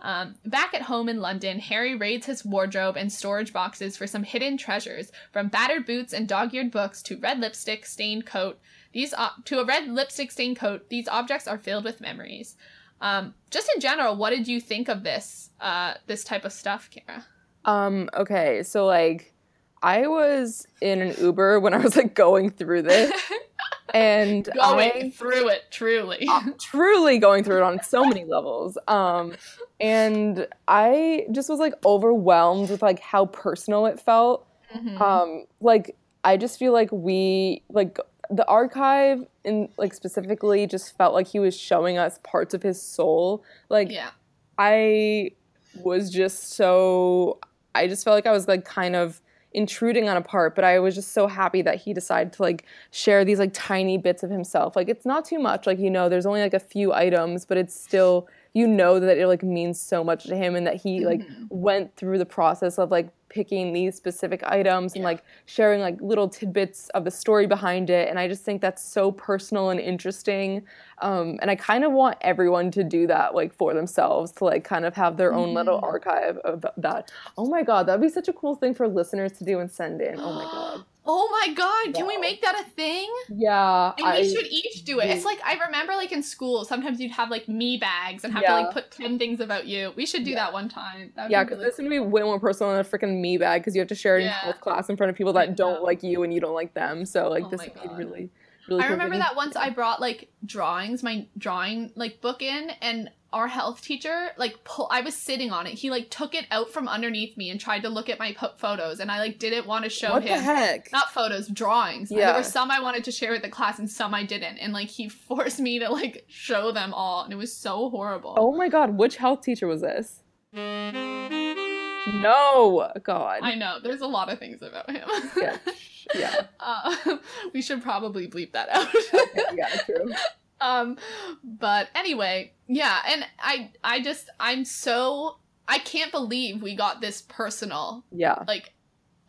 um, Back at home in London, Harry raids his wardrobe and storage boxes for some hidden treasures, from battered boots and dog-eared books to red lipstick stained coat. These ob- to a red lipstick stained coat, these objects are filled with memories. Um, just in general, what did you think of this uh, this type of stuff, Kara? Um, okay, so like I was in an Uber when I was like going through this and Going I through it, truly. uh, truly going through it on so many levels. Um, and I just was like overwhelmed with like how personal it felt. Mhm. Um, like I just feel like we like the archive and like specifically just felt like he was showing us parts of his soul. Like yeah. I was just so I just felt like I was like kind of intruding on a part, but I was just so happy that he decided to like share these like tiny bits of himself. Like it's not too much. Like you know, there's only like a few items, but it's still you know that it like means so much to him and that he like Mhm. went through the process of like picking these specific items and like sharing like little tidbits of the story behind it and i just think that's so personal and interesting um, and i kind of want everyone to do that like for themselves to like kind of have their own little Mhm. archive of that oh my god that'd be such a cool thing for listeners to do and send in oh my god Oh my god, can we make that a thing? yeah And I, we should each do it. It's like I remember like in school, sometimes you'd have like me bags and have Yeah. to like put 10 things about you. We should do Yeah. that one time. That would yeah, be because really this is gonna be way more personal than a freaking me bag because you have to share it in health class in front of people that don't like you and you don't like them. So like Oh this would be really, Really I remember that once I brought like drawings, my drawing like book in, and our health teacher like pull. I was sitting on it. He like took it out from underneath me and tried to look at my po- photos, and I like didn't want to show What the him. heck? Not photos, drawings. Yeah. There were some I wanted to share with the class, and some I didn't, and like he forced me to like show them all, and it was so horrible. Oh my god, which health teacher was this? No, God. I know. There's a lot of things about him. Yeah. Yeah. Uh, we should probably bleep that out. yeah, true. um but anyway yeah and i i just i'm so i can't believe we got this personal Yeah. like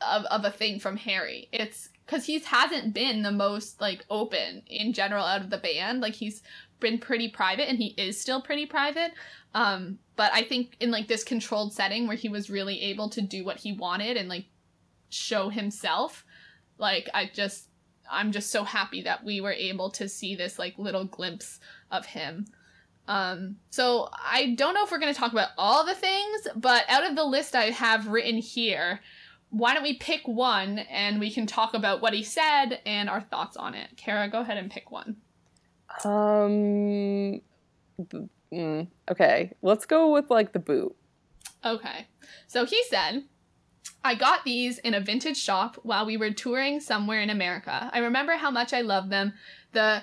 of, of a thing from harry it's because he hasn't been the most like open in general out of the band like he's been pretty private and he is still pretty private. Um but i think in like this controlled setting where he was really able to do what he wanted and like show himself like i just i'm just so happy that we were able to see this like little glimpse of him. Um so i don't know if we're going to talk about all the things but out of the list i have written here why don't we pick one and we can talk about what he said and our thoughts on it. Kara go ahead and pick one Um. mm, okay, let's go with like the boot. Okay. So he said, I got these in a vintage shop while we were touring somewhere in America. I remember how much I loved them. The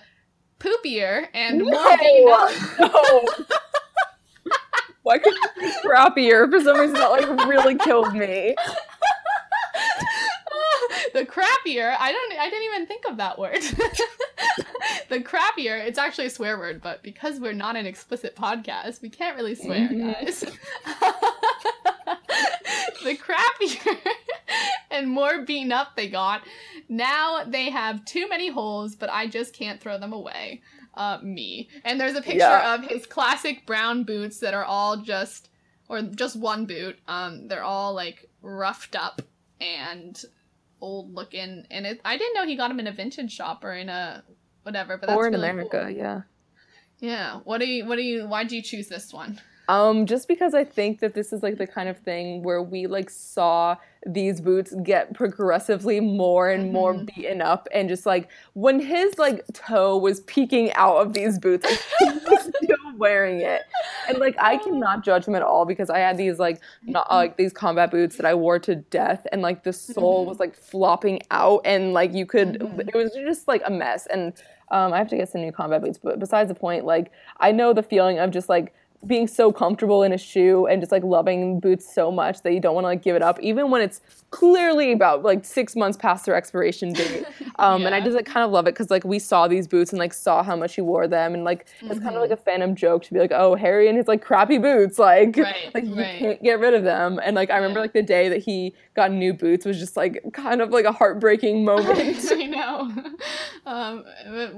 poopier and more no. no. Why could you be crappier? For some reason, that like really killed me. The crappier i don't i didn't even think of that word. The crappier it's actually a swear word but because we're not an explicit podcast we can't really swear Mhm. guys. The crappier and more beaten up they got. Now they have too many holes but i just can't throw them away. Uh me. And there's a picture Yeah. of his classic brown boots that are all just or just one boot. Um they're all like roughed up and old looking and it i didn't know he got them in a vintage shop or in a whatever but that's or in really America, cool. yeah. yeah what do you what do you why'd you choose this one Um, just because I think that this is like the kind of thing where we like saw these boots get progressively more and more Mhm. beaten up, and just like when his like toe was peeking out of these boots, like, he was still wearing it, and like I cannot judge him at all because I had these like not like these combat boots that I wore to death, and like the sole Mhm. was like flopping out, and like you could, Mhm. it was just like a mess, and um, I have to get some new combat boots, but besides the point, like I know the feeling of just like being so comfortable in a shoe and just like loving boots so much that you don't want to like give it up, even when it's clearly about like six months past their expiration date. Um, And I just like kind of love it because like we saw these boots and like saw how much he wore them, and like it's kind of like a fandom joke to be like, oh, Harry and his like crappy boots, like Right, like you right. can't get rid of them. And like I remember Yeah. like the day that he got new boots was just like kind of like a heartbreaking moment. I know. Um,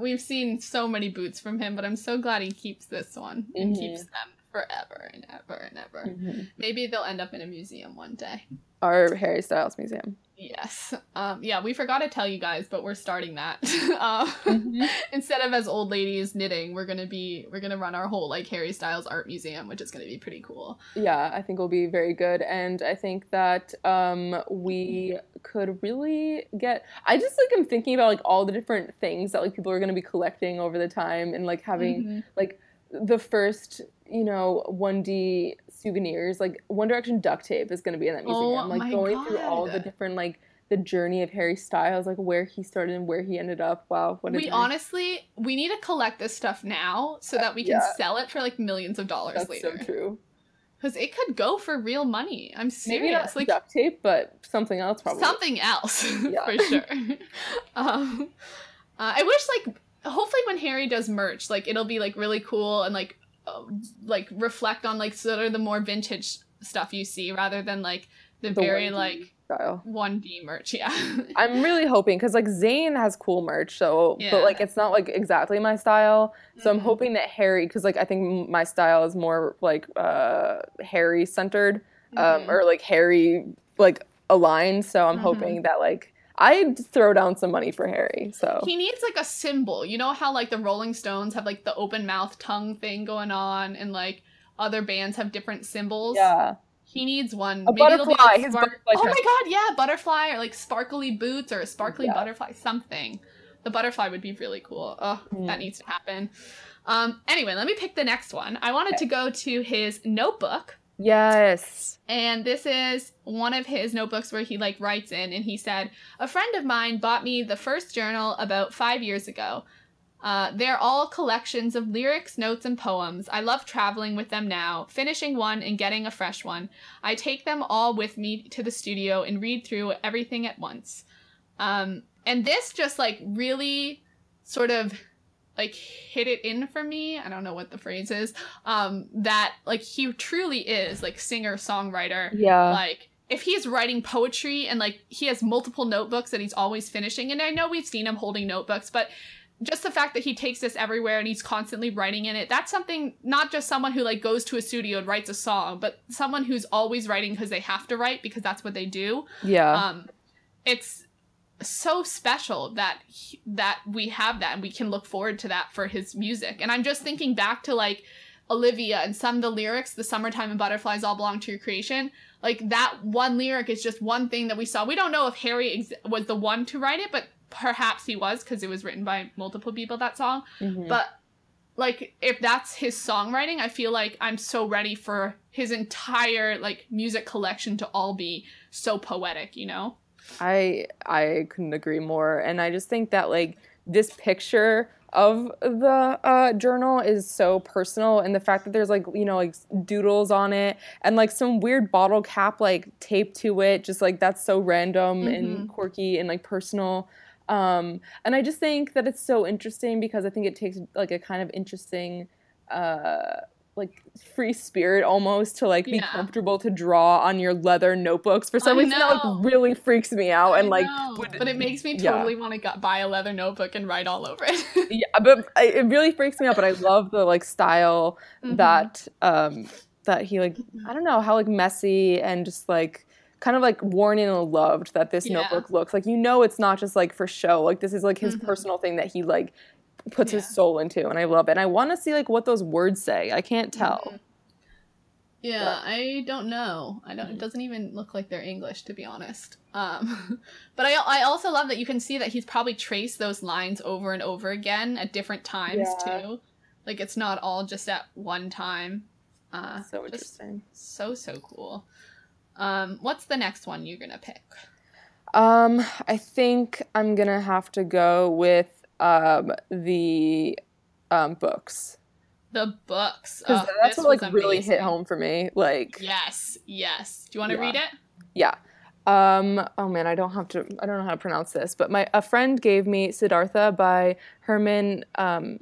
we've seen so many boots from him, but I'm so glad he keeps this one and Mhm. keeps them forever and ever and ever. Mhm. Maybe they'll end up in a museum one day. Our Harry Styles museum. Yes. Um, yeah, we forgot to tell you guys, but we're starting that. um, Mhm. instead of as old ladies knitting, we're gonna be we're gonna run our whole like Harry Styles art museum, which is gonna be pretty cool. Yeah, I think will be very good, and I think that um, we could really get. I just like I'm thinking about like all the different things that like people are going to be collecting over the time, and like having Mhm. like the first you know 1D souvenirs. Like One Direction duct tape is going to be in that Oh museum. like my going through all the different like the journey of Harry Styles, like where he started and where he ended up. Wow, what We journey. honestly we need to collect this stuff now so that we can Yeah. sell it for like millions of dollars That's later. so true. Because it could go for real money. I'm Maybe serious. not like duct tape, but something else probably. something else Yeah. for sure. um, uh, I wish like hopefully when Harry does merch, like it'll be like really cool and like like reflect on like sort of the more vintage stuff you see rather than like the, The very 1D like style. 1D merch. Yeah. I'm really hoping because like Zayn has cool merch, so Yeah. but like it's not like exactly my style. So I'm Mhm. hoping that Harry, because like I think my style is more like uh Harry centered, um, Mhm. or like Harry like aligned. So I'm Mhm. hoping that like I'd throw down some money for Harry. So He needs like a symbol. You know how like the Rolling Stones have like the open mouth tongue thing going on, and like other bands have different symbols. yeah, He needs one. A it'll be, butterfly, his spark- butterfly Oh my god, yeah, butterfly or like sparkly boots or a sparkly Yeah. butterfly, something. the butterfly would be really cool. Oh, Mm. that needs to happen. Um, anyway, let me pick the next one. I wanted to go to his notebook. Yes. And this is one of his notebooks where he like writes in and he said, A friend of mine bought me the first journal about five years ago. Uh, they're all collections of lyrics, notes, and poems. I love traveling with them now, finishing one and getting a fresh one. I take them all with me to the studio and read through everything at once. Um, and this just like really sort of like hit it in for me. I don't know what the phrase is. Um, that like he truly is like singer songwriter. Yeah. Like if he's writing poetry and like he has multiple notebooks that he's always finishing, and I know we've seen him holding notebooks, but just the fact that he takes this everywhere and he's constantly writing in it that's something not just someone who like goes to a studio and writes a song but someone who's always writing because they have to write because that's what they do yeah. um it's so special that he, that we have that and we can look forward to that for his music. And i'm just thinking back to like olivia and some of the lyrics the summertime and butterflies all belong to your creation. Like that one lyric is just one thing that we saw. We don't know if harry ex- was the one to write it but perhaps he was because it was written by multiple people that song. Mhm. but like if that's his songwriting i feel like i'm so ready for his entire like music collection to all be so poetic you know I I couldn't agree more, and I just think that like this picture of the uh, journal is so personal, and the fact that there's like you know like doodles on it, and like some weird bottle cap like taped to it, just like that's so random and quirky and like personal. Um, and I just think that it's so interesting because I think it takes like a kind of interesting. Uh, like free spirit almost to like be Yeah. comfortable to draw on your leather notebooks for some I reason that like really freaks me out and I like would- but it makes me yeah. totally want to buy a leather notebook and write all over it. yeah but I- it really freaks me out but i love the like style Mhm. that um that he like i don't know how like messy and just like kind of like worn in and loved that this Yeah. notebook looks like you know it's not just like for show like this is like his Mhm. personal thing that he like puts his soul into and i love it and i want to see like what those words say i can't tell Mhm. Yeah, I don't know. I don't. It doesn't even look like they're English, to be honest. Um, but I I also love that you can see that he's probably traced those lines over and over again at different times Yeah. too. Like it's not all just at one time. Uh, so interesting so so cool. Um, what's the next one you're gonna pick? Um, I think I'm gonna have to go with um the um books The books. because Oh, that's what like really hit home for me. Like, Yes, yes. Do you want to Yeah. read it? yeah. Um, oh man, I don't have to. I don't know how to pronounce this, but my a friend gave me Siddhartha by Hermann um,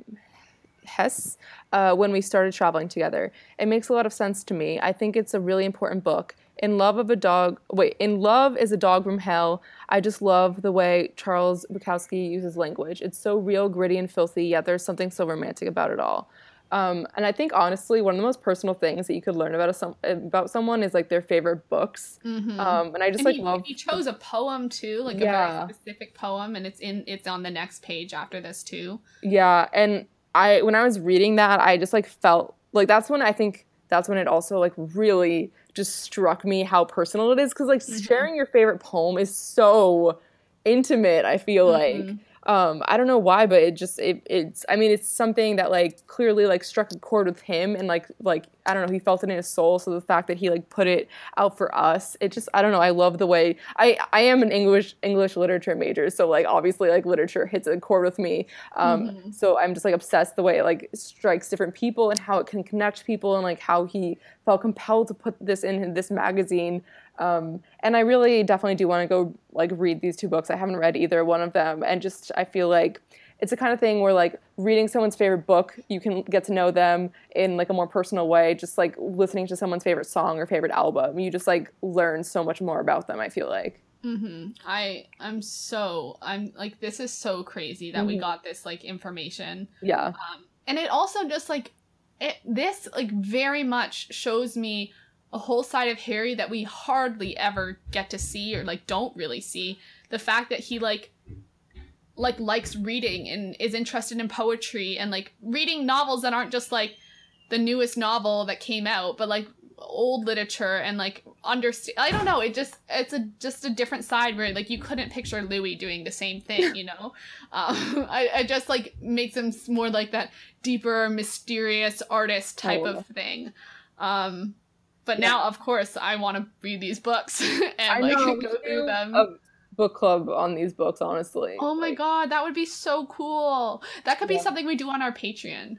Hesse uh, when we started traveling together. It makes a lot of sense to me. I think it's a really important book. In love of a dog. Wait, in love is a dog from hell. I just love the way Charles Bukowski uses language. It's so real, gritty, and filthy. Yet there's something so romantic about it all. Um, and I think honestly, one of the most personal things that you could learn about a, about someone is like their favorite books. Mm-hmm. Um, and I just and like he, love. he chose a poem too, like a very specific poem, and it's in it's on the next page after this too. Yeah, and I when I was reading that, I just like felt like that's when I think that's when it also like really just struck me how personal it is because like Mhm. sharing your favorite poem is so intimate. I feel like Mhm. Um I don't know why, but it just it it's I mean it's something that like clearly like struck a chord with him and like like I don't know he felt it in his soul. So the fact that he like put it out for us, it just I don't know. I love the way I I am an English English literature major, so like obviously like literature hits a chord with me. Um, Mhm. So I'm just like obsessed the way it like strikes different people and how it can connect people and like how he felt compelled to put this in this magazine. Um, and I really definitely do want to go like read these two books. I haven't read either one of them, and just I feel like it's the kind of thing where like reading someone's favorite book, you can get to know them in like a more personal way. Just like listening to someone's favorite song or favorite album, you just like learn so much more about them. I feel like. Mm-hmm. I I'm so I'm like this is so crazy that we Mhm. got this like information. Yeah. Um, and it also just like it this like very much shows me a whole side of Harry that we hardly ever get to see or like don't really see. The fact that he like like likes reading and is interested in poetry and like reading novels that aren't just like the newest novel that came out, but like old literature and like understand. I don't know. It just it's a just a different side where like you couldn't picture Louis doing the same thing. You know, um, I, I just like makes him more like that deeper, mysterious artist type Oh. of thing. Um, but Yeah. now, of course, I want to read these books and like know, go through them. A book club on these books, honestly. Oh my Like- god, that would be so cool. That could be Yeah. something we do on our Patreon.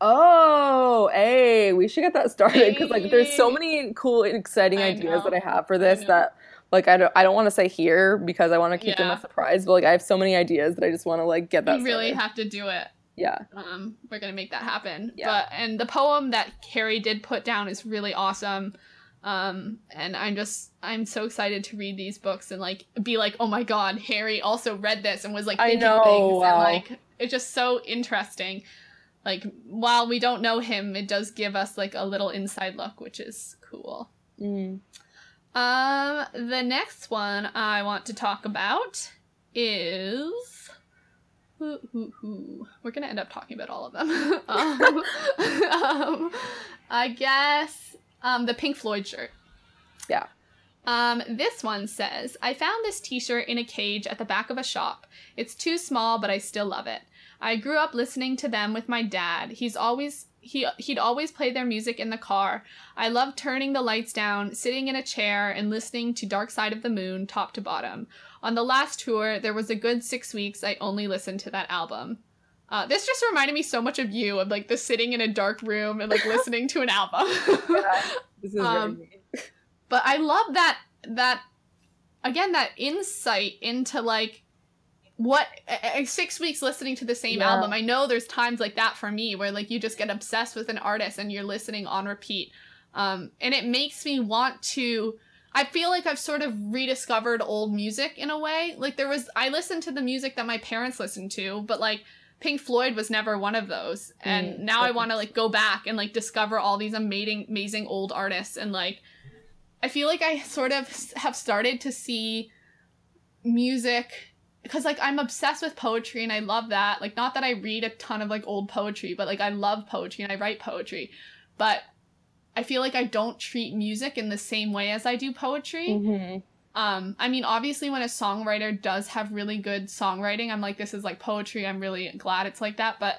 Oh, hey, we should get that started because like there's so many cool, exciting I ideas that. I have for this that like I don't I don't want to say here because I want to keep them a surprise, but like I have so many ideas that I just want to like get that We really started. have to do it. Yeah. Um, we're gonna make that happen. Yeah. But and the poem that Carrie did put down is really awesome. Um, and I'm just I'm so excited to read these books and like be like, oh my god, Harry also read this and was like I thinking know, things wow. and like it's just so interesting. Like while we don't know him, it does give us like a little inside look, which is cool. Mm. Um, the next one I want to talk about is. Who, who, who? We're gonna end up talking about all of them. um, um, I guess um, the Pink Floyd shirt. Yeah. Um, this one says, I found this t shirt in a cage at the back of a shop. It's too small, but I still love it. I grew up listening to them with my dad. He's always he he'd always play their music in the car. I loved turning the lights down, sitting in a chair, and listening to Dark Side of the Moon top to bottom. On the last tour, there was a good six weeks I only listened to that album. Uh, this just reminded me so much of you, of like the sitting in a dark room and like listening to an album. Yeah. This is Um, but I love that that again that insight into like what six weeks listening to the same Yeah. album. I know there's times like that for me where like you just get obsessed with an artist and you're listening on repeat, um, and it makes me want to. I feel like I've sort of rediscovered old music in a way. Like there was, I listened to the music that my parents listened to, but like Pink Floyd was never one of those. And Mm, now I want to like go back and like discover all these amazing, amazing old artists and like I feel like I sort of have started to see music because like I'm obsessed with poetry and I love that. Like not that I read a ton of like old poetry, but like I love poetry and I write poetry. But I feel like I don't treat music in the same way as I do poetry. Mhm. Um, I mean, obviously, when a songwriter does have really good songwriting, I'm like, this is like poetry. I'm really glad it's like that. But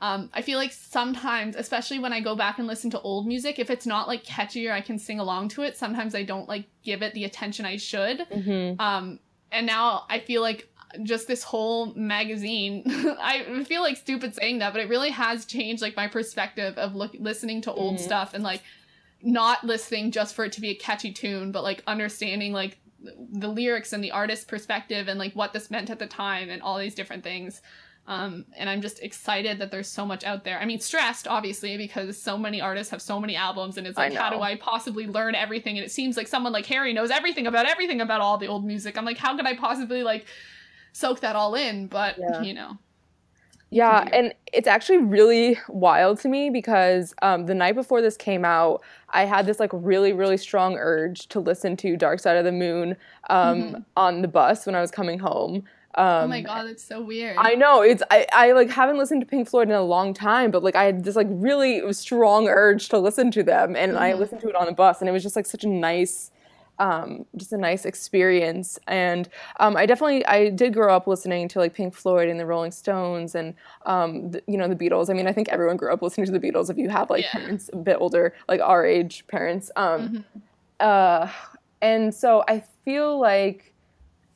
um, I feel like sometimes, especially when I go back and listen to old music, if it's not like catchy or I can sing along to it, sometimes I don't like give it the attention I should. Mhm. Um, and now I feel like just this whole magazine, I feel like stupid saying that, but it really has changed like my perspective of look listening to old Mhm. stuff and like not listening just for it to be a catchy tune, but like understanding like the lyrics and the artist's perspective and like what this meant at the time and all these different things. Um, and I'm just excited that there's so much out there. I mean, stressed obviously because so many artists have so many albums, and it's like, how do. I possibly learn everything? And it seems like someone like Harry knows everything about everything about all the old music. I'm like, how could I possibly like soak that all in? But Yeah. you know, Yeah, and it's actually really wild to me because um, the night before this came out, I had this like really, really strong urge to listen to Dark Side of the Moon um, Mhm. on the bus when I was coming home. Um, oh my god, that's so weird. I know it's I, I like haven't listened to Pink Floyd in a long time, but like I had this like really strong urge to listen to them, and I Mhm. listened to it on the bus, and it was just like such a nice, um, just a nice experience. And um, I definitely I did grow up listening to like Pink Floyd and the Rolling Stones, and um, the, you know the Beatles. I mean, I think everyone grew up listening to the Beatles. If you have like Yeah. parents a bit older, like our age parents, um, Mhm. uh, and so I feel like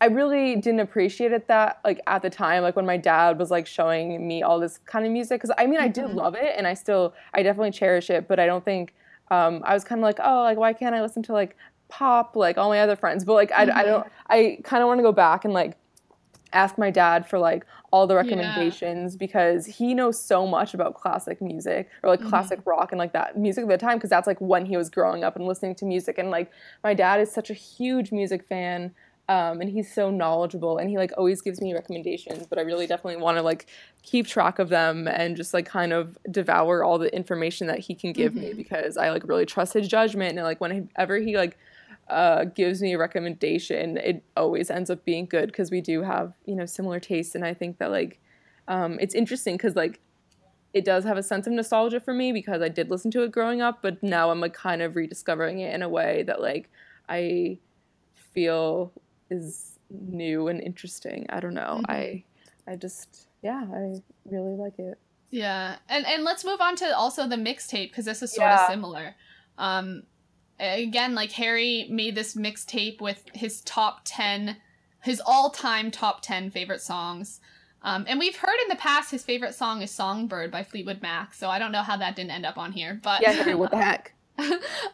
I really didn't appreciate it that like at the time, like when my dad was like showing me all this kind of music. Because I mean, I did love it, and I still, I definitely cherish it. But I don't think um, I was kind of like, oh, like why can't I listen to like pop like all my other friends? But like I, I Mhm. don't, I kind of want to go back and like ask my dad for like all the Yeah. recommendations because he knows so much about classic music or like Mhm. classic rock and like that music of the time because that's like when he was growing up and listening to music and like my dad is such a huge music fan um, and he's so knowledgeable and he like always gives me recommendations but i really definitely want to like keep track of them and just like kind of devour all the information that he can give me Mhm. because i like really trust his judgment and like whenever he like uh, gives me a recommendation, it always ends up being good because we do have you know similar tastes, and I think that like um, it's interesting because like it does have a sense of nostalgia for me because I did listen to it growing up, but now I'm like kind of rediscovering it in a way that like I feel is new and interesting. I don't know. Mhm. I I just yeah, I really like it. Yeah, and and let's move on to also the mixtape because this is sort Yeah. of similar. Um, again, like Harry made this mixtape with his top ten, his all-time top ten favorite songs. Um, and we've heard in the past his favorite song is "Songbird" by Fleetwood Mac. So I don't know how that didn't end up on here, but Yeah, Harry, what the heck?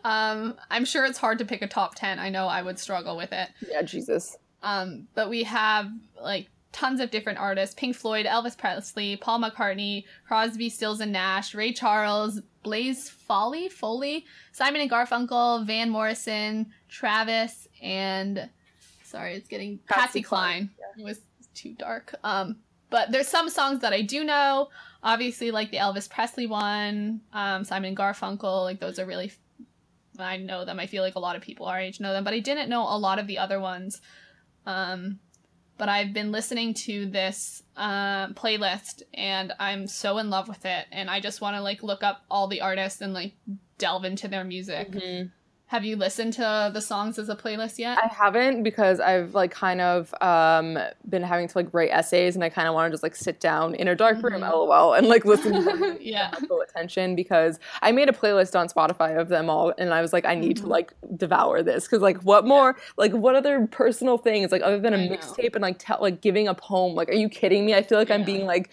um, I'm sure it's hard to pick a top ten. I know I would struggle with it. Yeah, Jesus. Um, but we have like tons of different artists: Pink Floyd, Elvis Presley, Paul McCartney, Crosby, Stills and Nash, Ray Charles, Blaze Foley, Foley, Simon and Garfunkel, Van Morrison, Travis, and sorry, it's getting Patsy Patsy Cline. It was too dark. Um, but there's some songs that I do know. Obviously, like the Elvis Presley one, um, Simon and Garfunkel. Like those are really. I know them. I feel like a lot of people our age know them, but I didn't know a lot of the other ones. Um, but I've been listening to this uh, playlist and I'm so in love with it. And I just want to like look up all the artists and like delve into their music. Mhm. Have you listened to the songs as a playlist yet? I haven't because I've like kind of um been having to like write essays and I kind of want to just like sit down in a dark room, Mhm. lol, and like listen to them yeah. full attention because I made a playlist on Spotify of them all and I was like, I need Mhm. to like devour this because like what more like what other personal things like other than a mixtape and like tell like giving a poem like are you kidding me? I feel like I'm Yeah. being like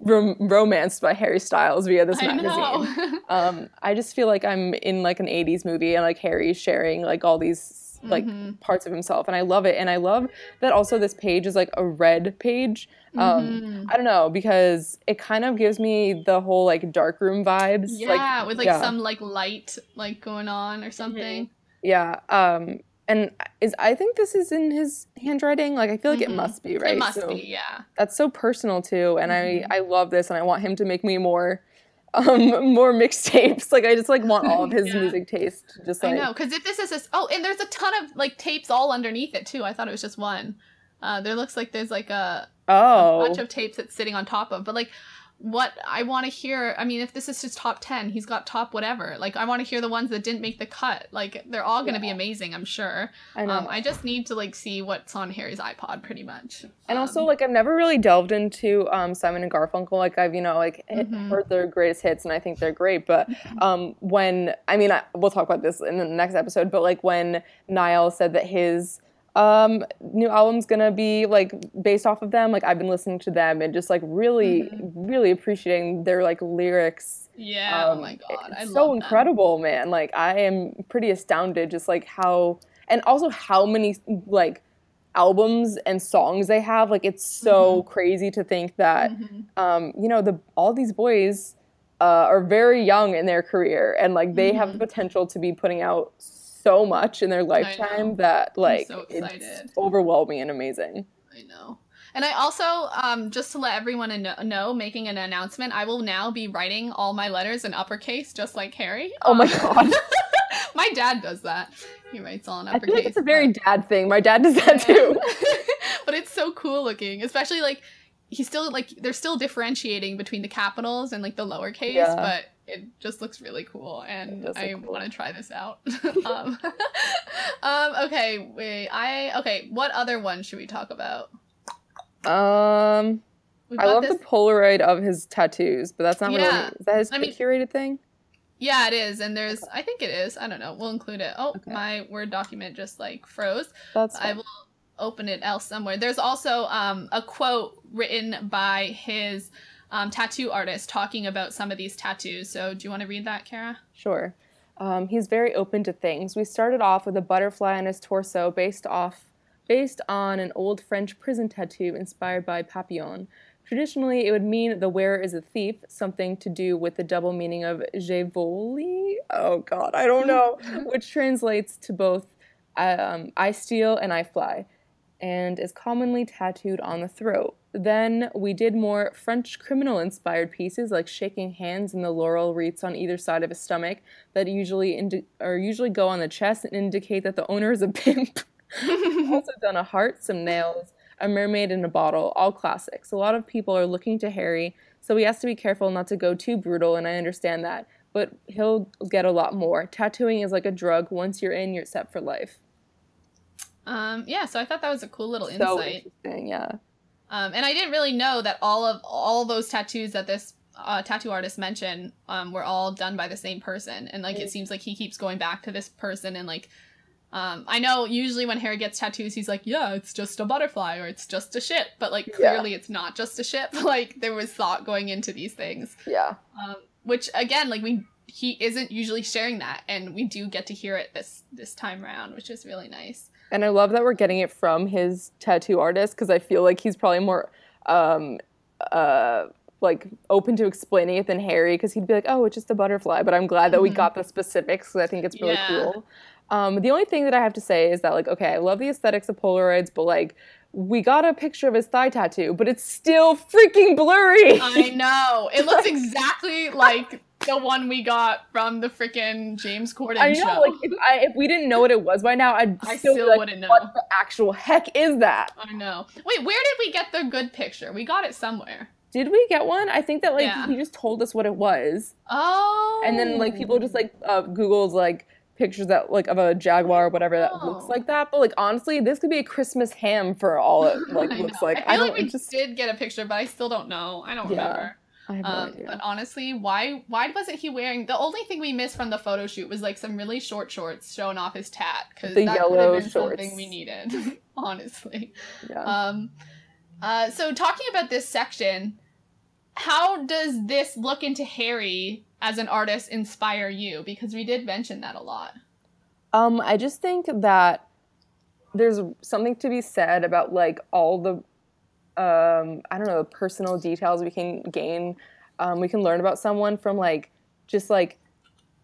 rom- romanced by Harry Styles via this I magazine. know. Um, I just feel like I'm in like an 80s movie and like Harry's sharing like all these like Mhm. parts of himself and I love it and I love that also this page is like a red page. Um Mhm. I don't know because it kind of gives me the whole like dark room vibes. yeah, like, with like yeah. Mm-hmm. some like light like going on or something. Yeah. Um and is I think this is in his handwriting. Like I feel like it Mhm. must be, right? It must So be, yeah. That's so personal too and Mhm. I I love this and I want him to make me more um more mixtapes. Like I just like want all of his Yeah. music taste just I like know, because if this is this, oh, and there's a ton of like tapes all underneath it too. I thought it was just one. Uh, there looks like there's like a, a Oh. bunch of tapes that's sitting on top of. But like, what I want to hear, I mean, if this is his top ten, he's got top whatever. Like, I want to hear the ones that didn't make the cut. Like, they're all gonna be amazing, I'm sure. I know. Um, I just need to like see what's on Harry's iPod, pretty much. And also, Um, like, I've never really delved into um, Simon and Garfunkel. Like, I've, you know, like hit- Mhm. heard their greatest hits, and I think they're great. But um, when, I mean, I, we'll talk about this in the next episode. But like when Niall said that his um, new album's gonna be like based off of them, like I've been listening to them and just like really, Mm-hmm. really appreciating their like lyrics. yeah. oh Um, my god, I so them. incredible, man. Like I am pretty astounded, just like how, and also how many like albums and songs they have. Like it's so crazy to think that, Mhm. um, you know, the all these boys uh, are very young in their career, and like they have the Mhm. potential to be putting out so much in their lifetime that like so it's overwhelming and amazing. I know. And I also, um, just to let everyone kn- know, making an announcement, I will now be writing all my letters in uppercase, just like Harry. Oh my Um, god. my dad does that. He writes all in I uppercase. feel like it's a very but- dad thing. My dad does that too. but it's so cool looking, especially like he's still like they're still differentiating between the capitals and like the lowercase, Yeah. but it just looks really cool, and I cool. want to try this out. um, um, okay, wait, I okay. What other one should we talk about? Um, I love this- the Polaroid of his tattoos, but that's not Yeah. really. Is that his I mean- curated thing? Yeah, it is, and there's I think it is. I don't know. We'll include it. Oh, Okay. my Word document just like froze. That's. I will open it else somewhere. There's also um, a quote written by his um, tattoo artist talking about some of these tattoos. So, do you want to read that, Kara? Sure. Um, he's very open to things. We started off with a butterfly on his torso based off based on an old French prison tattoo inspired by Papillon. Traditionally, it would mean the wearer is a thief, something to do with the double meaning of je vole. Oh God, I don't know, which translates to both um, I steal and I fly, and is commonly tattooed on the throat. Then we did more French criminal inspired pieces like shaking hands and the laurel wreaths on either side of his stomach that usually indi- or usually go on the chest and indicate that the owner is a pimp. also done a heart, some nails, a mermaid in a bottle, all classics. A lot of people are looking to Harry, so he has to be careful not to go too brutal, and I understand that. but he'll get a lot more. Tattooing is like a drug. Once you're in, you're set for life. Um, yeah, so I thought that was a cool little So insight. interesting, yeah. Um, and I didn't really know that all of all those tattoos that this uh, tattoo artist mentioned um, were all done by the same person. And like it Mm. seems like he keeps going back to this person and like um, I know usually when Harry gets tattoos, he's like, yeah, it's just a butterfly or it's just a ship. But like Yeah. clearly it's not just a ship. like there was thought going into these things. Yeah. Um, which again, like we he isn't usually sharing that, and we do get to hear it this this time around, which is really nice. And I love that we're getting it from his tattoo artist because I feel like he's probably more um uh like open to explaining it than Harry because he'd be like, "Oh, it's just a butterfly." But I'm glad that we Mhm. got the specifics because I think it's really Yeah. cool. Um, the only thing that I have to say is that like, okay, I love the aesthetics of Polaroids, but like, we got a picture of his thigh tattoo, but it's still freaking blurry. I know it looks exactly like the one we got from the freaking James Corden I show. know, like if, I, if we didn't know what it was by now, I'd I still, still like, wouldn't know. What the actual heck is that? I know. Wait, where did we get the good picture? We got it somewhere. Did we get one? I think that like Yeah. he just told us what it was, Oh. and then like people just like uh, Google's like pictures that like of a jaguar or whatever that looks Oh. like that. But like honestly, this could be a Christmas ham for all it like looks like. I I, feel don't like we just. did get a picture, but I still don't know. I don't Yeah. remember. I have no Um, idea. but honestly, why why wasn't he wearing the only thing we missed from the photo shoot was like some really short shorts showing off his tat because The that could yellow have been something shorts. we needed. honestly. yeah. Um, uh, so talking about this section, how does this look into Harry as an artist inspire you? Because we did mention that a lot. Um, I just think that there's something to be said about like all the um, I don't know, personal details we can gain. Um, we can learn about someone from like just like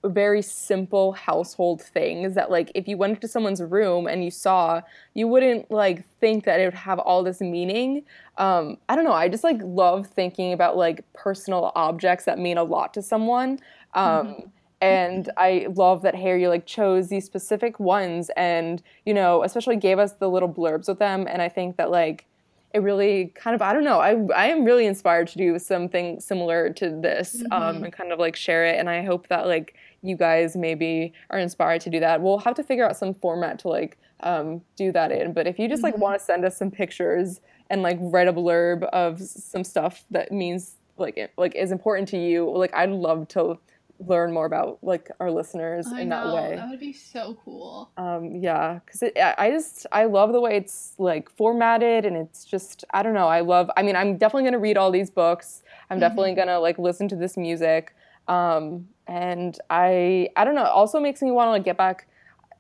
very simple household things that like if you went into someone's room and you saw you wouldn't like think that it would have all this meaning um i don't know i just like love thinking about like personal objects that mean a lot to someone um Mhm. and i love that harry like chose these specific ones and you know especially gave us the little blurbs with them and i think that like it really kind of I don't know I I am really inspired to do something similar to this um, Mhm. and kind of like share it and I hope that like you guys maybe are inspired to do that. We'll have to figure out some format to like um, do that in. But if you just like Mhm. want to send us some pictures and like write a blurb of some stuff that means like it, like is important to you, like I'd love to learn more about like our listeners I in know. that way. that would be so cool. Um, yeah, because I just I love the way it's like formatted and it's just I don't know I love I mean I'm definitely gonna read all these books. I'm definitely gonna like listen to this music. Um, and I I don't know it also makes me want to like get back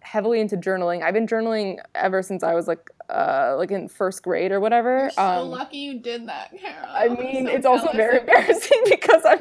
heavily into journaling. I've been journaling ever since I was like uh, like in first grade or whatever You're so um, lucky you did that, Kara. I mean, so it's also very embarrassing because I'm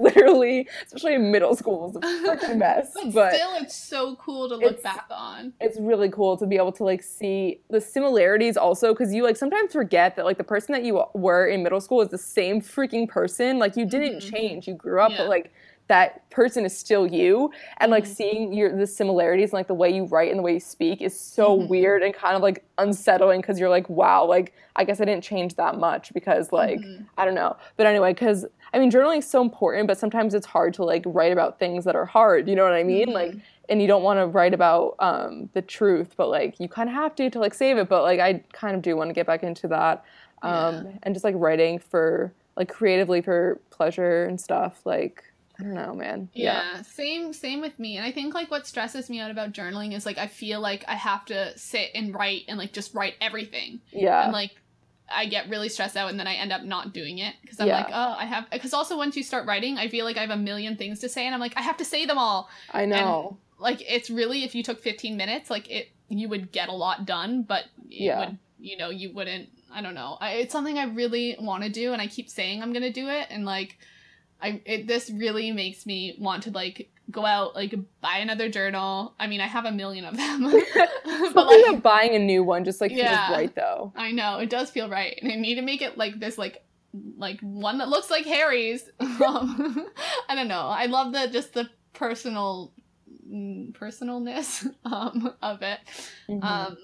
literally, especially in middle school, it's a freaking mess. But, But still, it's so cool to look back on. it's really cool to be able to like see the similarities also because you like sometimes forget that like the person that you were in middle school is the same freaking person like you didn't Mhm. change you grew up Yeah. but like that person is still you and like Mhm. seeing your the similarities and like the way you write and the way you speak is so Mhm. weird and kind of like unsettling because you're like wow like i guess i didn't change that much because like Mhm. I don't know. But anyway, because I mean, journaling is so important, but sometimes it's hard to like write about things that are hard. You know what I mean? Mhm. Like, and you don't want to write about um, the truth, but like you kind of have to to like save it. But like I kind of do want to get back into that, um, Yeah. and just like writing for like creatively for pleasure and stuff. Like I don't know, man. Yeah, same same with me. And I think like what stresses me out about journaling is like I feel like I have to sit and write and like just write everything. yeah, And like I get really stressed out and then I end up not doing it because I'm Yeah. like, oh, I have because also once you start writing, I feel like I have a million things to say and I'm like, I have to say them all. I know. Like it's really if you took 15 minutes, like it you would get a lot done, but Yeah. would you know, you wouldn't I don't know. I, it's something I really want to do and I keep saying I'm going to do it and like I it this really makes me want to like go out like buy another journal. I mean, I have a million of them. but like about buying a new one just like Yeah. feels right though. I know it does feel right, and I need to make it like this, like like one that looks like Harry's. Um, I don't know. I love the just the personal mm, personalness um, of it. Mhm. Um,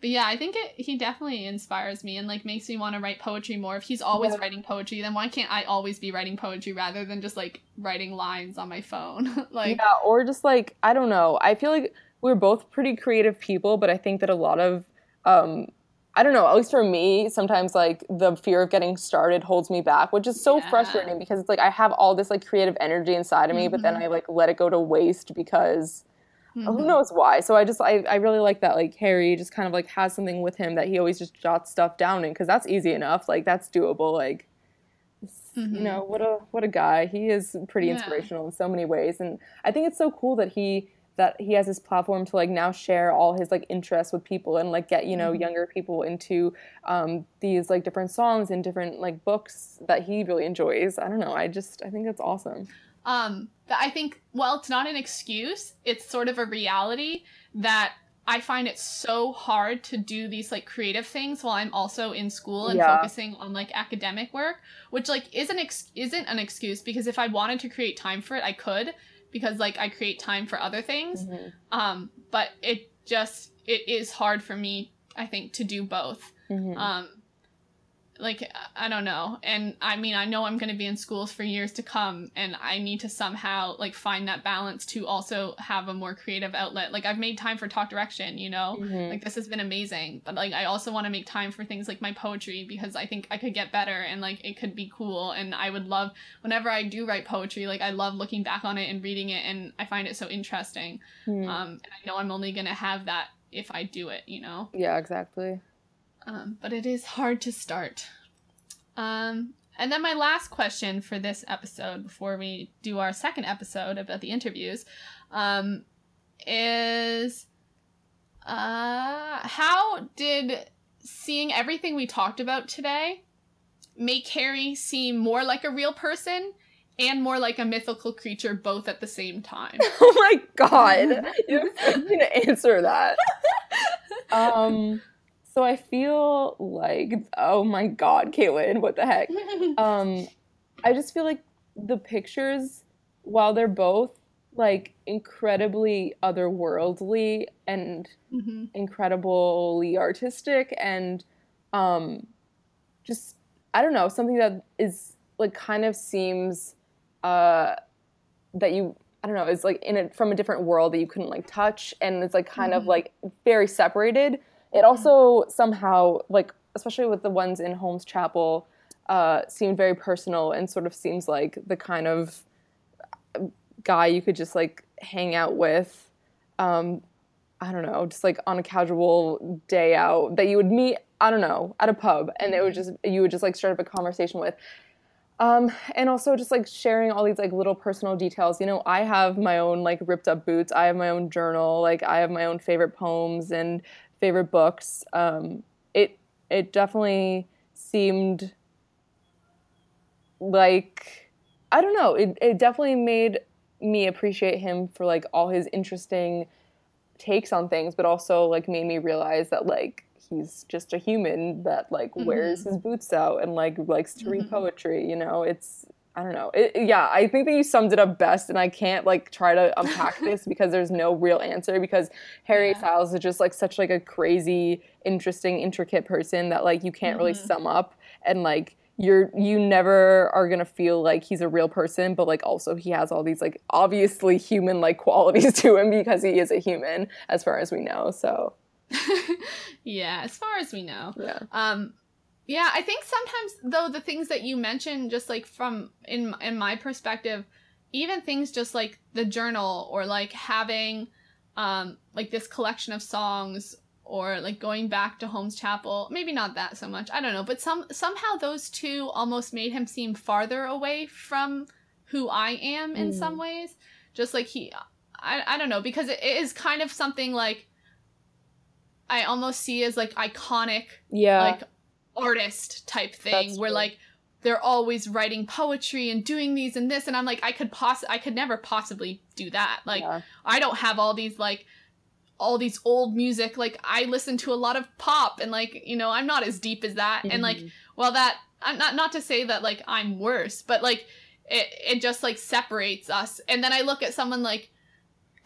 but yeah, I think it he definitely inspires me and like makes me want to write poetry more. If he's always Yeah. writing poetry, then why can't I always be writing poetry rather than just like writing lines on my phone? like yeah, or just like I don't know. I feel like we're both pretty creative people, but I think that a lot of um I don't know, at least for me, sometimes like the fear of getting started holds me back, which is so Yeah. frustrating because it's like I have all this like creative energy inside of me, but then Mhm. I like let it go to waste because who mhm. knows why. So I just I, I really like that like Harry just kind of like has something with him that he always just jots stuff down in because that's easy enough. Like that's doable. Like Mhm. you know what a what a guy. He is pretty Yeah. inspirational in so many ways, and I think it's so cool that he that he has this platform to like now share all his like interests with people and like get you know Mhm. younger people into um, these like different songs and different like books that he really enjoys. I don't know. I just I think that's awesome. Um that I think well it's not an excuse it's sort of a reality that I find it so hard to do these like creative things while I'm also in school and Yeah. focusing on like academic work which like isn't ex- isn't an excuse because if I wanted to create time for it I could because like I create time for other things Mhm. um but it just it is hard for me I think to do both Mhm. um like i don't know. And i mean i know i'm going to be in schools for years to come and i need to somehow like find that balance to also have a more creative outlet. Like i've made time for talk direction you know? Mhm. like this has been amazing. But like i also want to make time for things like my poetry because i think i could get better and like it could be cool. And i would love whenever i do write poetry like i love looking back on it and reading it and i find it so interesting. Mhm. um and i know i'm only going to have that if i do it you know? Yeah, exactly. Um, but it is hard to start. Um, and then my last question for this episode, before we do our second episode about the interviews, um, is uh, how did seeing everything we talked about today make Harry seem more like a real person and more like a mythical creature both at the same time? Oh my god. You're going to answer that. Um so I feel like oh my god, Caitlin, what the heck? Um I just feel like the pictures, while they're both like incredibly otherworldly and Mhm. incredibly artistic and um just I don't know, something that is like kind of seems uh that you I don't know, is like in a from a different world that you couldn't like touch and it's like kind of Mhm. like very separated. It also somehow like especially with the ones in Holmes Chapel uh seemed very personal and sort of seems like the kind of guy you could just like hang out with um I don't know, just like on a casual day out that you would meet, I don't know, at a pub and it would just you would just like start up a conversation with. Um, and also just like sharing all these like little personal details. You know, I have my own like ripped up boots. I have my own journal. Like I have my own favorite poems and favorite books. Um, it it definitely seemed like I don't know. It it definitely made me appreciate him for like all his interesting takes on things, but also like made me realize that like he's just a human that like wears his boots out and like likes to read Mhm. poetry. You know, it's I don't know. It, yeah, I think that you summed it up best, and I can't like try to unpack this because there's no real answer. Because Harry Yeah. Styles is just like such like a crazy, interesting, intricate person that like you can't really Mhm. sum up, and like you're you never are gonna feel like he's a real person, but like also he has all these like obviously human like qualities to him because he is a human as far as we know. So yeah, as far as we know. yeah, Um, yeah, I think sometimes though the things that you mentioned, just like from in in my perspective, even things just like the journal or like having, um, like this collection of songs or like going back to Holmes Chapel, maybe not that so much. I don't know, but some somehow those two almost made him seem farther away from who I am in Mm. some ways. Just like he, I I don't know because it is kind of something like. I almost see as like iconic yeah, like artist type thing That's where true. like they're always writing poetry and doing these and this and I'm like I could poss I could never possibly do that. Like yeah. I don't have all these like all these old music like I listen to a lot of pop and like you know I'm not as deep as that and like Mhm. well that I'm not not to say that like I'm worse but like it it just like separates us and then I look at someone like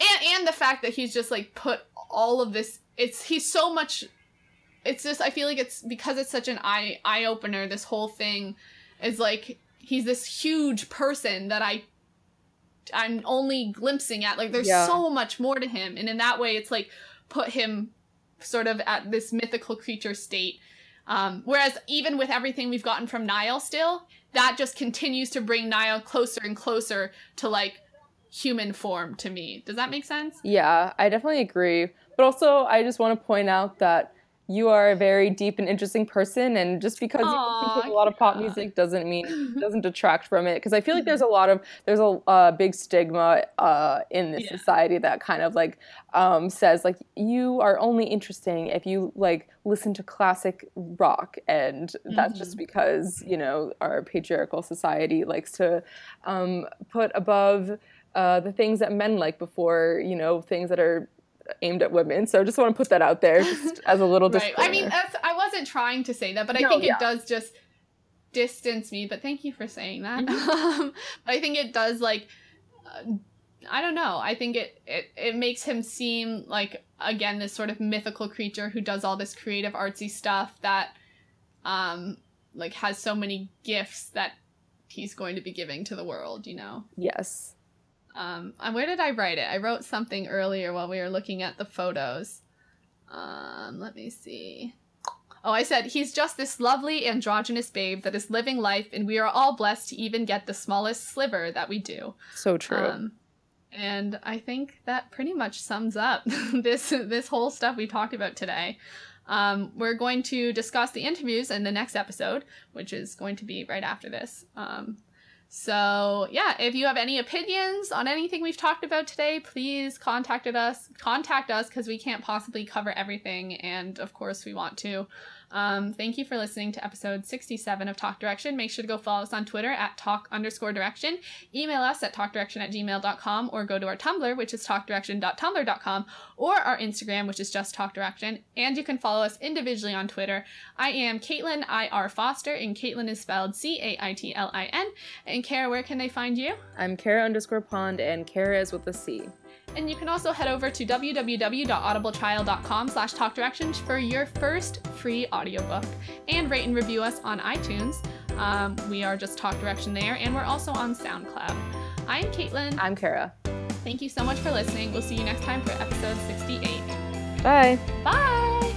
and and the fact that he's just like put all of this it's he's so much it's just I feel like it's because it's such an eye eye opener. This whole thing is like he's this huge person that I I'm only glimpsing at. Like there's Yeah. so much more to him, and in that way, it's like put him sort of at this mythical creature state. Um, whereas even with everything we've gotten from Niall, still that just continues to bring Niall closer and closer to like human form to me. Does that make sense? Yeah, I definitely agree. But also, I just want to point out that you are a very deep and interesting person, and just because you listen to a lot of pop music doesn't mean doesn't detract from it. Because I feel like there's a lot of there's a uh, big stigma uh, in this Yeah. society that kind of like um, says like you are only interesting if you like listen to classic rock, and that's just because you know our patriarchal society likes to um, put above uh, the things that men like before you know things that are aimed at women. So I just want to put that out there just as a little Right. disclaimer. I mean, that's, I wasn't trying to say that, but I No, think yeah. it does just distance me. But thank you for saying that. Mm-hmm. Um, I think it does like. Uh, I don't know. I think it, it it makes him seem like again this sort of mythical creature who does all this creative artsy stuff that um like has so many gifts that he's going to be giving to the world, you know. yes. Um, and where did I write it? I wrote something earlier while we were looking at the photos. Um, let me see. Oh, I said, he's just this lovely androgynous babe that is living life, and we are all blessed to even get the smallest sliver that we do. So true. Um, and I think that pretty much sums up this this whole stuff we talked about today. Um, we're going to discuss the interviews in the next episode, which is going to be right after this. Um, so yeah, if you have any opinions on anything we've talked about today, please contact us. Contact us because we can't possibly cover everything, and of course we want to. Um, thank you for listening to episode 67 of Talk Direction. Make sure to go follow us on Twitter at talk underscore direction. Email us at talkdirection at gmail.com or go to our Tumblr, which is talkdirection.tumblr.com, or our Instagram, which is just Talk Direction. And you can follow us individually on Twitter. I am Caitlin I.R. Foster, and Caitlin is spelled C A I T L I N. And Kara, where can they find you? I'm Kara underscore pond and Kara is with a C. And you can also head over to www.audibletrial.com slash talkdirections for your first free audiobook. And rate and review us on iTunes. Um, we are just Talk Direction there, and we're also on SoundCloud. I'm Caitlin. I'm Kara. Thank you so much for listening. We'll see you next time for episode 68. Bye. Bye!